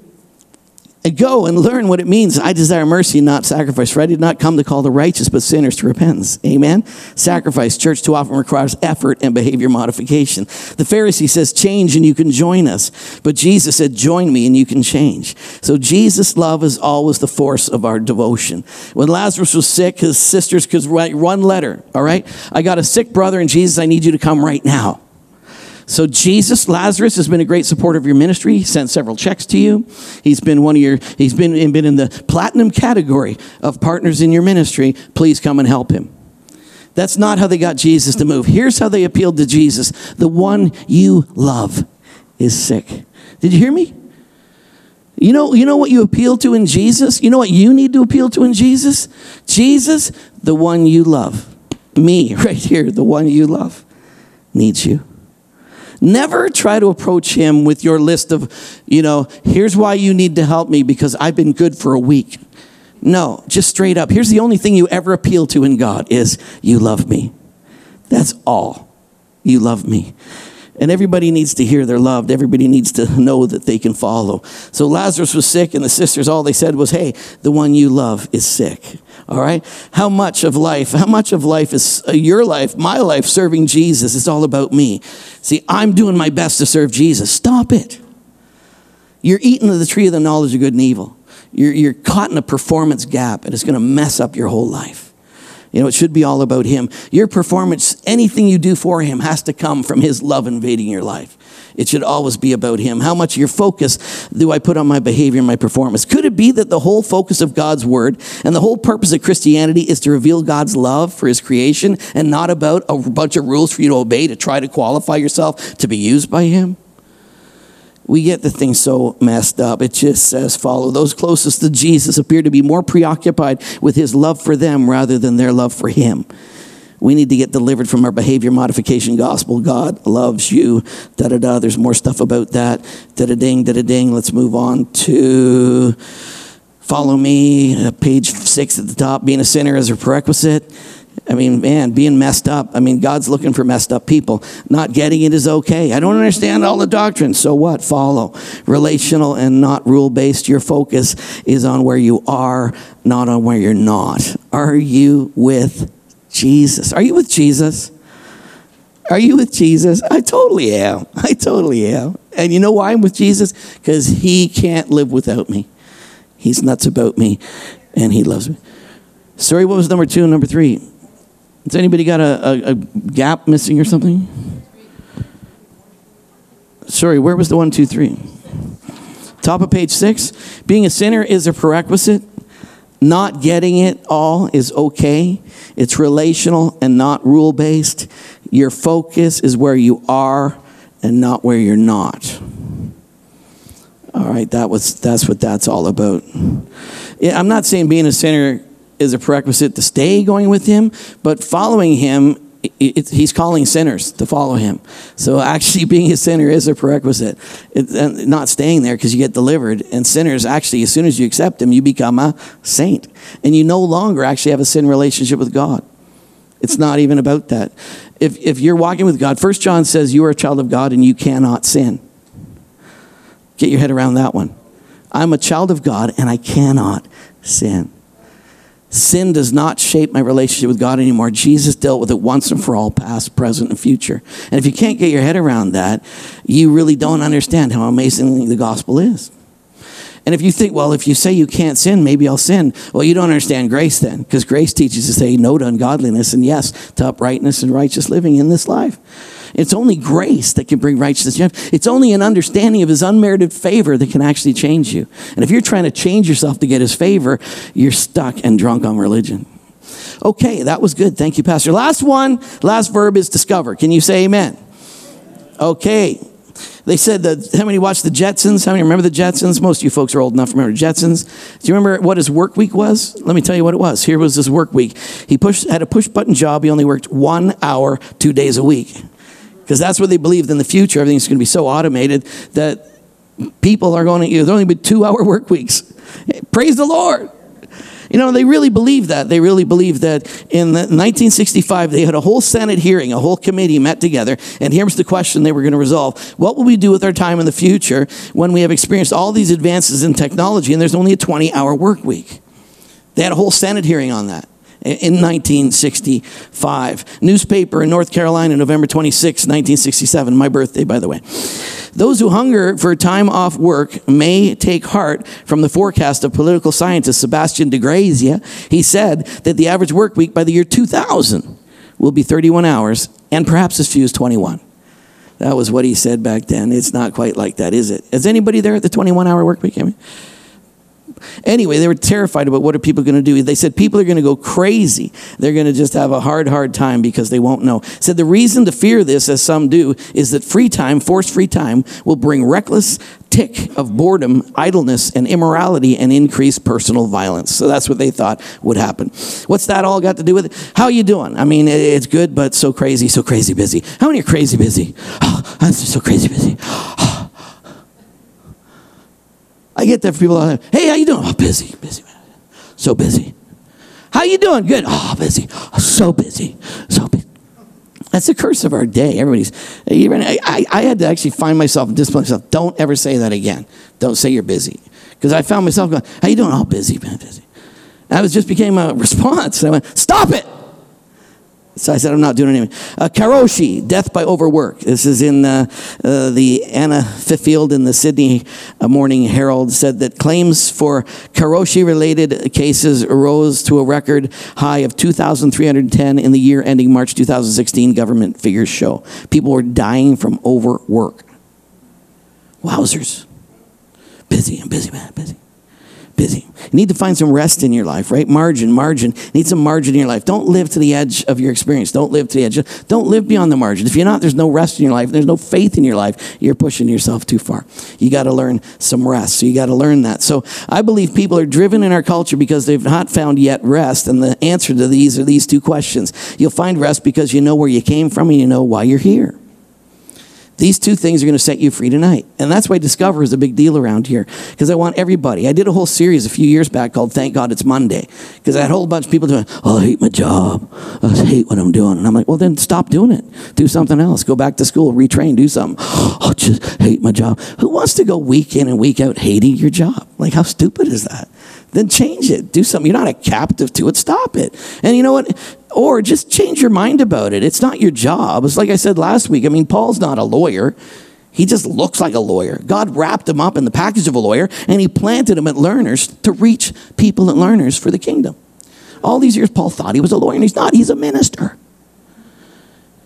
Go and learn what it means. I desire mercy, not sacrifice. For I did not come to call the righteous, but sinners to repentance. Amen. Sacrifice, church too often requires effort and behavior modification. The Pharisee says, change and you can join us. But Jesus said, join me and you can change. So Jesus' love is always the force of our devotion. When Lazarus was sick, his sisters could write one letter. All right. I got a sick brother and Jesus, I need you to come right now. So Jesus, Lazarus has been a great supporter of your ministry. He sent several checks to you. He's been one of your, he's been, been in the platinum category of partners in your ministry. Please come and help him. That's not how they got Jesus to move. Here's how they appealed to Jesus. The one you love is sick. Did you hear me? You know, you know what you appeal to in Jesus? You know what you need to appeal to in Jesus? Jesus, the one you love. Me, [LAUGHS] right here, the one you love, needs you. Never try to approach him with your list of, you know, here's why you need to help me because I've been good for a week. No, just straight up. Here's the only thing you ever appeal to in God is you love me. That's all. You love me. And everybody needs to hear they're loved. Everybody needs to know that they can follow. So Lazarus was sick, and the sisters, all they said was, Hey, the one you love is sick. All right? How much of life, how much of life is uh, your life, my life, serving Jesus? It's all about me. See, I'm doing my best to serve Jesus. Stop it. You're eating of the tree of the knowledge of good and evil. You're, you're caught in a performance gap, and it's going to mess up your whole life. You know, it should be all about Him. Your performance, anything you do for Him, has to come from His love invading your life. It should always be about Him. How much your focus do I put on my behavior and my performance? Could it be that the whole focus of God's Word and the whole purpose of Christianity is to reveal God's love for His creation and not about a bunch of rules for you to obey to try to qualify yourself to be used by Him? We get the thing so messed up. It just says, follow. Those closest to Jesus appear to be more preoccupied with his love for them rather than their love for him. We need to get delivered from our behavior modification gospel. God loves you. Da da da. There's more stuff about that. Da da ding, da da ding. Let's move on to follow me. Page six at the top. Being a sinner is a prerequisite. I mean, man, being messed up. I mean, God's looking for messed up people. Not getting it is okay. I don't understand all the doctrines. So what? Follow. Relational and not rule based. Your focus is on where you are, not on where you're not. Are you with Jesus? Are you with Jesus? Are you with Jesus? I totally am. I totally am. And you know why I'm with Jesus? Because he can't live without me. He's nuts about me, and he loves me. Sorry, what was number two and number three? Has anybody got a, a, a gap missing or something? Sorry, where was the one, two, three? Top of page six. Being a sinner is a prerequisite. Not getting it all is okay. It's relational and not rule based. Your focus is where you are and not where you're not. All right, that was that's what that's all about. Yeah, I'm not saying being a sinner is a prerequisite to stay going with him, but following him, it, he's calling sinners to follow him. So actually, [LAUGHS] being a sinner is a prerequisite. It, not staying there because you get delivered. And sinners, actually, as soon as you accept him, you become a saint, and you no longer actually have a sin relationship with God. It's not even about that. If, if you're walking with God, First John says you are a child of God and you cannot sin. Get your head around that one. I'm a child of God and I cannot sin. Sin does not shape my relationship with God anymore. Jesus dealt with it once and for all, past, present, and future. And if you can't get your head around that, you really don't understand how amazing the gospel is. And if you think, well, if you say you can't sin, maybe I'll sin. Well, you don't understand grace then, because grace teaches to say no to ungodliness and yes to uprightness and righteous living in this life. It's only grace that can bring righteousness. It's only an understanding of his unmerited favor that can actually change you. And if you're trying to change yourself to get his favor, you're stuck and drunk on religion. Okay, that was good. Thank you, Pastor. Last one, last verb is discover. Can you say amen? Okay. They said that how many watched the Jetsons? How many remember the Jetsons? Most of you folks are old enough to remember the Jetsons. Do you remember what his work week was? Let me tell you what it was. Here was his work week. He pushed, had a push button job. He only worked one hour, two days a week because that's what they believed in the future. Everything's going to be so automated that people are going to, there's only be two [LAUGHS] hour work weeks. Praise the Lord. You know, they really believed that. They really believed that in 1965, they had a whole Senate hearing, a whole committee met together, and here's the question they were going to resolve What will we do with our time in the future when we have experienced all these advances in technology and there's only a 20 hour work week? They had a whole Senate hearing on that in 1965. Newspaper in North Carolina, November 26, 1967, my birthday, by the way. Those who hunger for time off work may take heart from the forecast of political scientist Sebastian de Grazia. He said that the average work week by the year 2000 will be 31 hours and perhaps as few as 21. That was what he said back then. It's not quite like that, is it? Is anybody there at the 21 hour work week? I mean, Anyway, they were terrified about what are people going to do. They said people are going to go crazy. They're going to just have a hard, hard time because they won't know. Said the reason to fear this, as some do, is that free time, forced free time, will bring reckless tick of boredom, idleness, and immorality and increased personal violence. So that's what they thought would happen. What's that all got to do with it? How you doing? I mean, it's good, but so crazy, so crazy busy. How many are crazy busy? [GASPS] Oh, I'm so crazy busy. [GASPS] I get that from people. all the time. Hey, how you doing? Oh, busy, busy, man. So busy. How you doing? Good. Oh, busy. Oh, so busy. So busy. That's the curse of our day. Everybody's. Even I, I, had to actually find myself and discipline myself. Don't ever say that again. Don't say you're busy, because I found myself going, "How you doing? Oh, busy, man, busy." And was just became a [LAUGHS] response. I went, "Stop it." So I said, I'm not doing anything. Uh, karoshi, death by overwork. This is in uh, uh, the Anna Fifield in the Sydney uh, Morning Herald said that claims for karoshi related cases rose to a record high of 2,310 in the year ending March 2016, government figures show. People were dying from overwork. Wowzers. Busy, I'm busy, man, busy busy. You need to find some rest in your life, right? Margin, margin. need some margin in your life. Don't live to the edge of your experience. Don't live to the edge. Don't live beyond the margin. If you're not, there's no rest in your life. There's no faith in your life. You're pushing yourself too far. You got to learn some rest. So you got to learn that. So I believe people are driven in our culture because they've not found yet rest. And the answer to these are these two questions. You'll find rest because you know where you came from and you know why you're here. These two things are going to set you free tonight. And that's why Discover is a big deal around here. Because I want everybody. I did a whole series a few years back called Thank God It's Monday. Because I had a whole bunch of people doing, oh, I hate my job. I hate what I'm doing. And I'm like, well, then stop doing it. Do something else. Go back to school, retrain, do something. [GASPS] Oh, just hate my job. Who wants to go week in and week out hating your job? Like, how stupid is that? Then change it. Do something. You're not a captive to it. Stop it. And you know what? Or just change your mind about it. It's not your job. It's like I said last week. I mean, Paul's not a lawyer. He just looks like a lawyer. God wrapped him up in the package of a lawyer and he planted him at learners to reach people at learners for the kingdom. All these years, Paul thought he was a lawyer and he's not. He's a minister.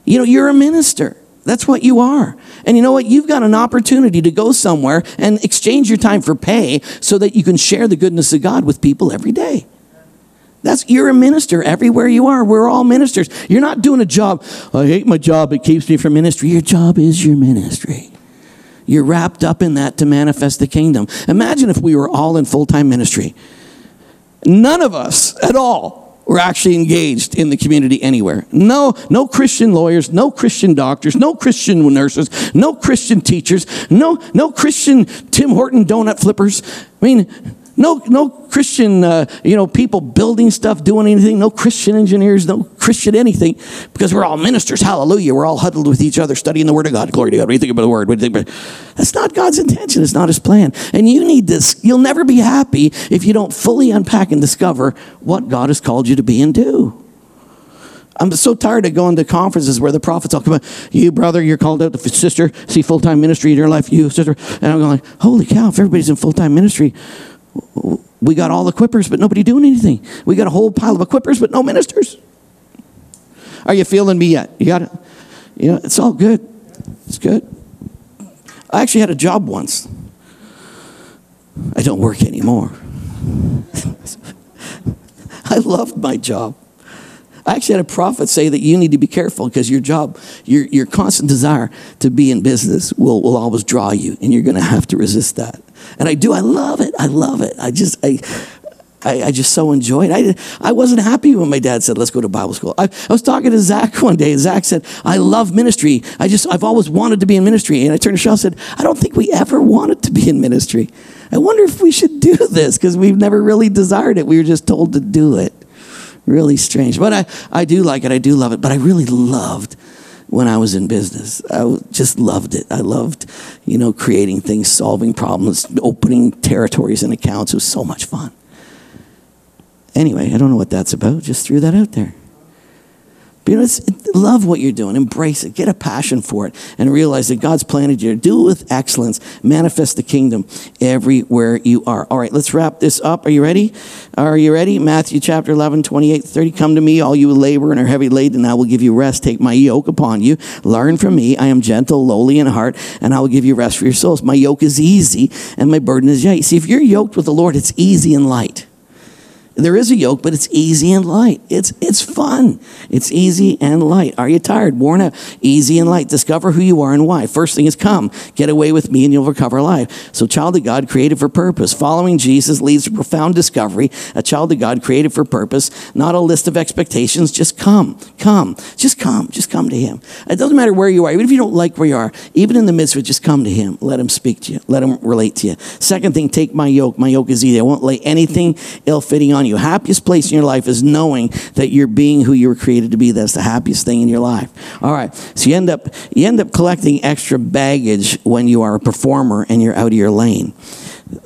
You know, you're a minister. That's what you are. And you know what? You've got an opportunity to go somewhere and exchange your time for pay so that you can share the goodness of God with people every day. That's you're a minister everywhere you are. We're all ministers. You're not doing a job. I hate my job. It keeps me from ministry. Your job is your ministry. You're wrapped up in that to manifest the kingdom. Imagine if we were all in full-time ministry. None of us at all were actually engaged in the community anywhere. No, no Christian lawyers, no Christian doctors, no Christian nurses, no Christian teachers, no, no Christian Tim Horton donut flippers. I mean, no, no Christian, uh, you know, people building stuff, doing anything. No Christian engineers, no Christian anything, because we're all ministers. Hallelujah. We're all huddled with each other, studying the Word of God. Glory to God. What do you think about the Word? What do you think about? That's not God's intention. It's not His plan. And you need this. You'll never be happy if you don't fully unpack and discover what God has called you to be and do. I'm so tired of going to conferences where the prophets all come about, you brother, you're called out to sister, see full-time ministry in your life, you sister. And I'm going, holy cow, if everybody's in full-time ministry, we got all equippers, but nobody doing anything. We got a whole pile of equippers, but no ministers. Are you feeling me yet? You got it? You know, it's all good. It's good. I actually had a job once. I don't work anymore. [LAUGHS] I loved my job. I actually had a prophet say that you need to be careful because your job, your, your constant desire to be in business will, will always draw you, and you're going to have to resist that. And I do. I love it. I love it. I just, I, I, I, just so enjoyed. I, I wasn't happy when my dad said, "Let's go to Bible school." I, I was talking to Zach [LAUGHS] one day, and Zach said, "I love ministry. I just I've always wanted to be in ministry." And I turned to Sean and said, "I don't think we ever wanted to be in ministry. I wonder if we should do [LAUGHS] this because we've never really desired it. We were just told to do it. Really strange, but I I do like it. I do love it. But I really loved." When I was in business. I just loved it. I loved, you know, creating things, solving problems, opening territories and accounts. It was so much fun. Anyway, I don't know what that's about. Just threw that out there. But you know, love what you're doing. Embrace it. Get a passion for it. And realize that God's planted you to do it with excellence. Manifest the kingdom everywhere you are. All right, let's wrap this up. Are you ready? Are you ready? Matthew chapter 11, 28, 30. Come to me, all you labor and are heavy laden, and I will give you rest. Take my yoke upon you. Learn from me. I am gentle, lowly in heart, and I will give you rest for your souls. My yoke is easy, and my burden is light. See, if you're yoked with the Lord, it's easy and light. There is a yoke, but it's easy and light. It's, it's fun. It's easy and light. Are you tired, worn out? Easy and light. Discover who you are and why. First thing is come. Get away with me and you'll recover life. So, child of God created for purpose. Following Jesus leads to profound discovery. A child of God created for purpose, not a list of expectations. Just come. Come. Just come. Just come to Him. It doesn't matter where you are, even if you don't like where you are, even in the midst of it, just come to Him. Let Him speak to you. Let Him relate to you. Second thing, take my yoke. My yoke is easy. I won't lay anything ill fitting on you. Happiest place in your life is knowing that you're being who you were created to be. That's the happiest thing in your life. All right. So you end up you end up collecting extra baggage when you are a performer and you're out of your lane.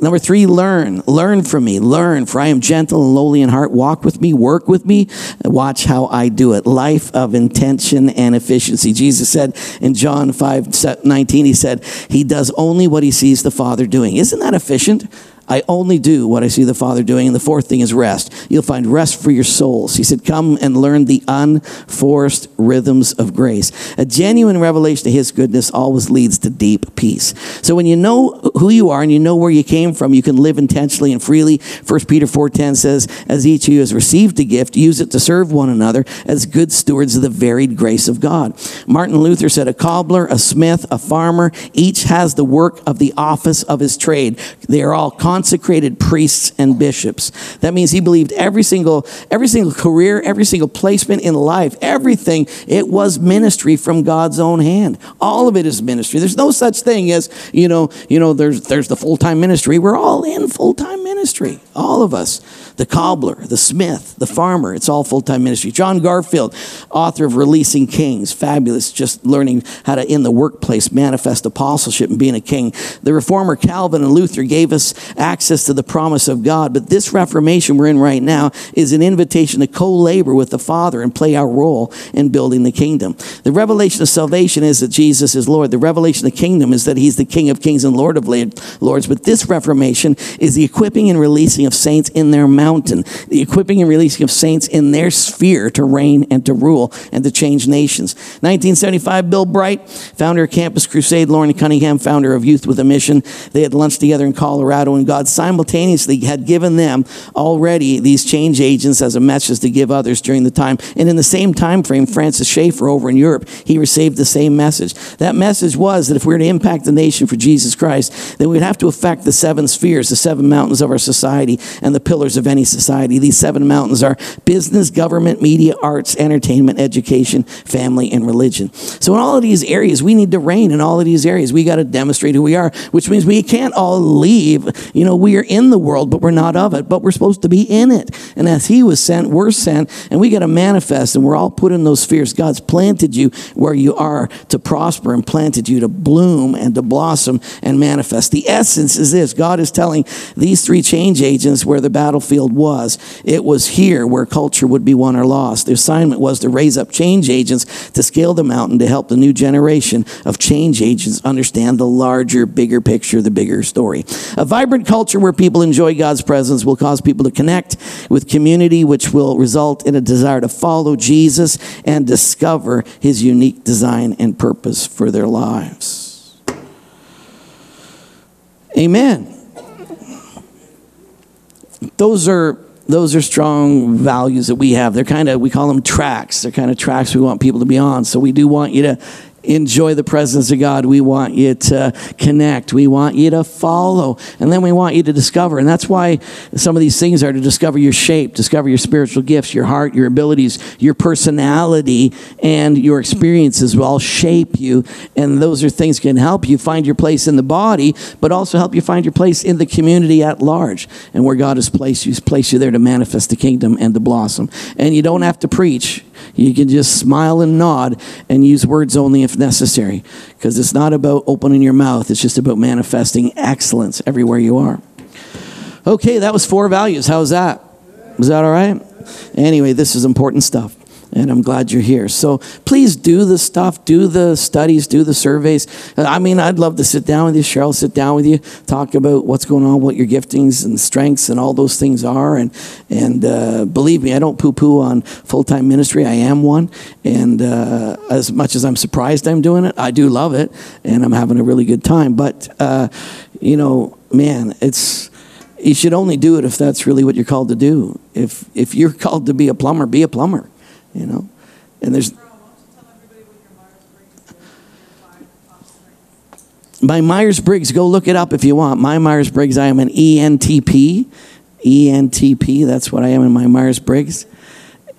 Number three, learn. Learn from me. Learn, for I am gentle and lowly in heart. Walk with me, work with me, watch how I do it. Life of intention and efficiency. Jesus said in John 5 19, He said, He does only what He sees the Father doing. Isn't that efficient? I only do what I see the Father doing. And the fourth thing is rest. You'll find rest for your souls. He said, Come and learn the unforced rhythms of grace. A genuine revelation of His goodness always leads to deep peace. So when you know who you are and you know where you came from, you can live intentionally and freely. 1 Peter 4.10 says, As each of you has received a gift, use it to serve one another as good stewards of the varied grace of God. Martin Luther said, A cobbler, a smith, a farmer, each has the work of the office of his trade. They are all consecrated priests and bishops. That means he believed every single every single career, every single placement in life, everything it was ministry from God's own hand. All of it is ministry. There's no such thing as, you know, you know there's there's the full-time ministry. We're all in full-time ministry. All of us the cobbler, the smith, the farmer. It's all full time ministry. John Garfield, author of Releasing Kings, fabulous, just learning how to, in the workplace, manifest apostleship and being a king. The reformer Calvin and Luther gave us access to the promise of God, but this Reformation we're in right now is an invitation to co labor with the Father and play our role in building the kingdom. The revelation of salvation is that Jesus is Lord. The revelation of the kingdom is that He's the King of kings and Lord of lords. But this Reformation is the equipping and releasing of saints in their mountain, the equipping and releasing of saints in their sphere to reign and to rule and to change nations. 1975, Bill Bright, founder of Campus Crusade, Loren Cunningham, founder of Youth with a Mission. They had lunch together in Colorado, and God simultaneously had given them already these change agents as a message to give others during the time. And in the same time frame, Francis Schaeffer over in Europe, he received the same message. That message was that if we were to impact the nation for Jesus Christ, then we'd have to affect the seven spheres, the seven mountains of our society, and the pillars of any society. These seven mountains are business, government, media, arts, entertainment, education, family, and religion. So, in all of these areas, we need to reign in all of these areas. We got to demonstrate who we are, which means we can't all leave. You know, we are in the world, but we're not of it, but we're supposed to be in it. And as He was sent, we're sent, and we got to manifest, and we're all put in those spheres. God's planted you where you are to prosper and planted you to bloom and to blossom and manifest. The essence is this God is telling these three change agents where the battlefield field was. It was here where culture would be won or lost. The assignment was to raise up change agents to scale the mountain to help the new generation of change agents understand the larger, bigger picture, the bigger story. A vibrant culture where people enjoy God's presence will cause people to connect with community, which will result in a desire to follow Jesus and discover his unique design and purpose for their lives. Amen those are those are strong values that we have. They're kind of we call them tracks. They're kind of tracks we want people to be on. So we do want you to enjoy the presence of God. We want you to connect. We want you to follow. And then we want you to discover. And that's why some of these things are to discover your shape, discover your spiritual gifts, your heart, your abilities, your personality, and your experiences will all shape you. And those are things can help you find your place in the body, but also help you find your place in the community at large and where God has placed you. He's placed you there to manifest the kingdom and to blossom. And you don't have to preach. You can just smile and nod and use words only if necessary because it's not about opening your mouth, it's just about manifesting excellence everywhere you are. Okay, that was four values. How's that? Was that all right? Anyway, this is important stuff and I'm glad you're here. So please do the stuff, do the studies, do the surveys. I mean, I'd love to sit down with you, Cheryl, sit down with you, talk about what's going on, what your giftings and strengths and all those things are. And, and uh, believe me, I don't poo poo on full time ministry. I am one. And uh, as much as I'm surprised I'm doing it, I do love it and I'm having a really good time. But, uh, you know, man, it's you should only do it if that's really what you're called to do. If if you're called to be a plumber, be a plumber you know. And there's my Myers Briggs, go look it up if you want. My Myers Briggs, I am an ENTP. ENTP, that's what I am in my Myers Briggs.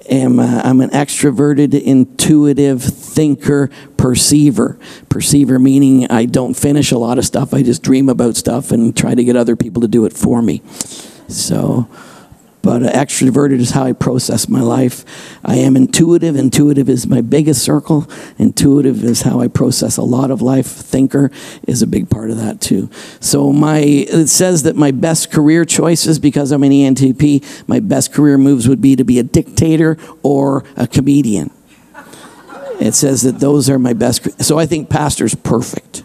Am, uh, I'm an extroverted, intuitive thinker, perceiver. Perceiver meaning I don't finish a lot of stuff, I just dream about stuff and try to get other people to do it for me. So, but extroverted is how I process my life. I am intuitive. Intuitive is my biggest circle. Intuitive is how I process a lot of life. Thinker is a big part of that too. So my it says that my best career choices because I'm an ENTP, my best career moves would be to be a dictator or a comedian. It says that those are my best. So I think pastor's perfect.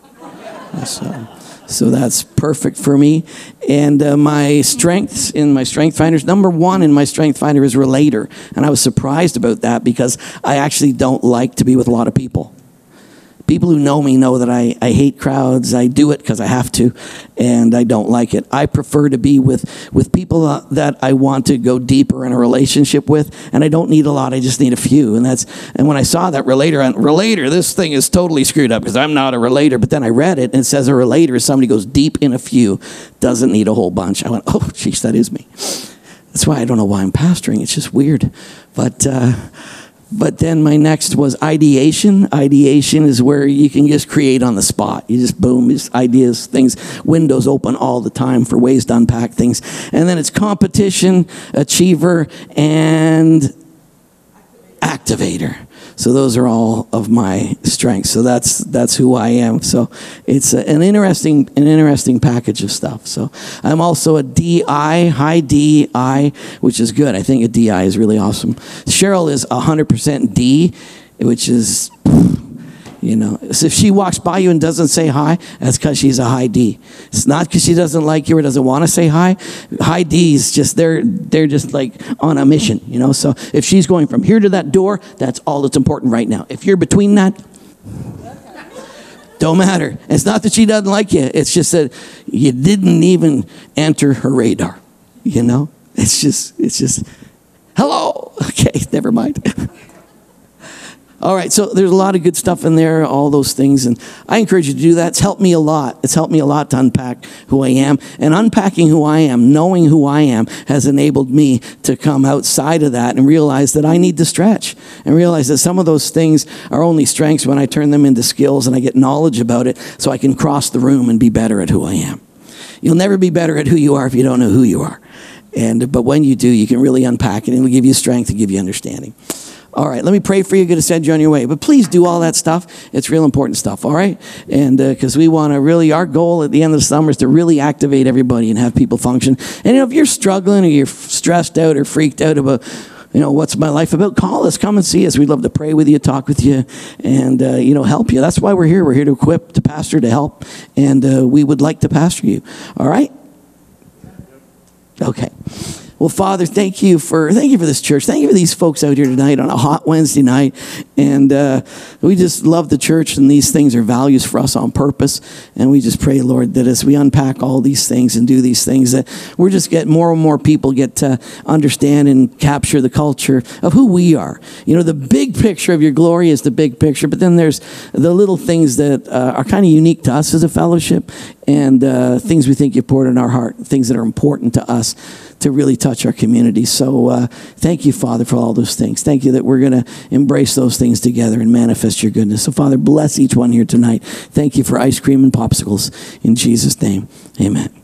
So. So that's perfect for me. And uh, my strengths in my strength finders, number one in my strength finder is relator. And I was surprised about that because I actually don't like to be with a lot of people people who know me know that I, I hate crowds. I do it because I have to, and I don't like it. I prefer to be with, with people uh, that I want to go deeper in a relationship with, and I don't need a lot. I just need a few. And that's and when I saw that relator, and relator, this thing is totally screwed up because I'm not a relator. But then I read it, and it says a relator is somebody goes deep in a few, doesn't need a whole bunch. I went, oh, jeez, that is me. That's why I don't know why I'm pastoring. It's just weird, but. Uh, but then my next was ideation. Ideation is where you can just create on the spot. You just boom, just ideas, things, windows open all the time for ways to unpack things. And then it's competition, achiever, and activator. So those are all of my strengths. So that's that's who I am. So it's a, an interesting an interesting package of stuff. So I'm also a DI, high DI, which is good. I think a DI is really awesome. Cheryl is 100% D, which is you know, so if she walks by you and doesn't say hi, that's because she's a high D. It's not because she doesn't like you or doesn't want to say hi. High D's just they're they're just like on a mission, you know. So if she's going from here to that door, that's all that's important right now. If you're between that, don't matter. It's not that she doesn't like you. It's just that you didn't even enter her radar. You know, it's just it's just hello. [LAUGHS] Okay, never mind. [LAUGHS] All right, so there's a lot of good stuff in there, all those things, and I encourage you to do that. It's helped me a lot. It's helped me a lot to unpack who I am. And unpacking who I am, knowing who I am, has enabled me to come outside of that and realize that I need to stretch and realize that some of those things are only strengths when I turn them into skills and I get knowledge about it so I can cross the room and be better at who I am. You'll never be better at who you are if you don't know who you are. And, but when you do, you can really unpack it and it'll give you strength and give you understanding. All right, let me pray for you. Going to send you on your way. But please do all that stuff. It's real important stuff, all right? And because uh, we want to really, our goal at the end of the summer is to really activate everybody and have people function. And you know, if you're struggling or you're stressed out or freaked out about, you know, what's my life about? Call us, come and see us. We'd love to pray with you, talk with you, and, uh, you know, help you. That's why we're here. We're here to equip, to pastor, to help, and uh, we would like to pastor you. All right? Okay. Well, Father, thank you for thank you for this church. Thank you for these folks out here tonight on a hot Wednesday night, and uh, we just love the church. And these things are values for us on purpose. And we just pray, Lord, that as we unpack all these things and do these things, that we're just get more and more people get to understand and capture the culture of who we are. You know, the big picture of your glory is the big picture, but then there's the little things that uh, are kind of unique to us as a fellowship, and uh, things we think you poured in our heart, things that are important to us to really touch our community. So uh, thank you, Father, for all those things. Thank you that we're going to embrace those things together and manifest your goodness. So, Father, bless each one here tonight. Thank you for ice cream and popsicles. In Jesus' name, amen.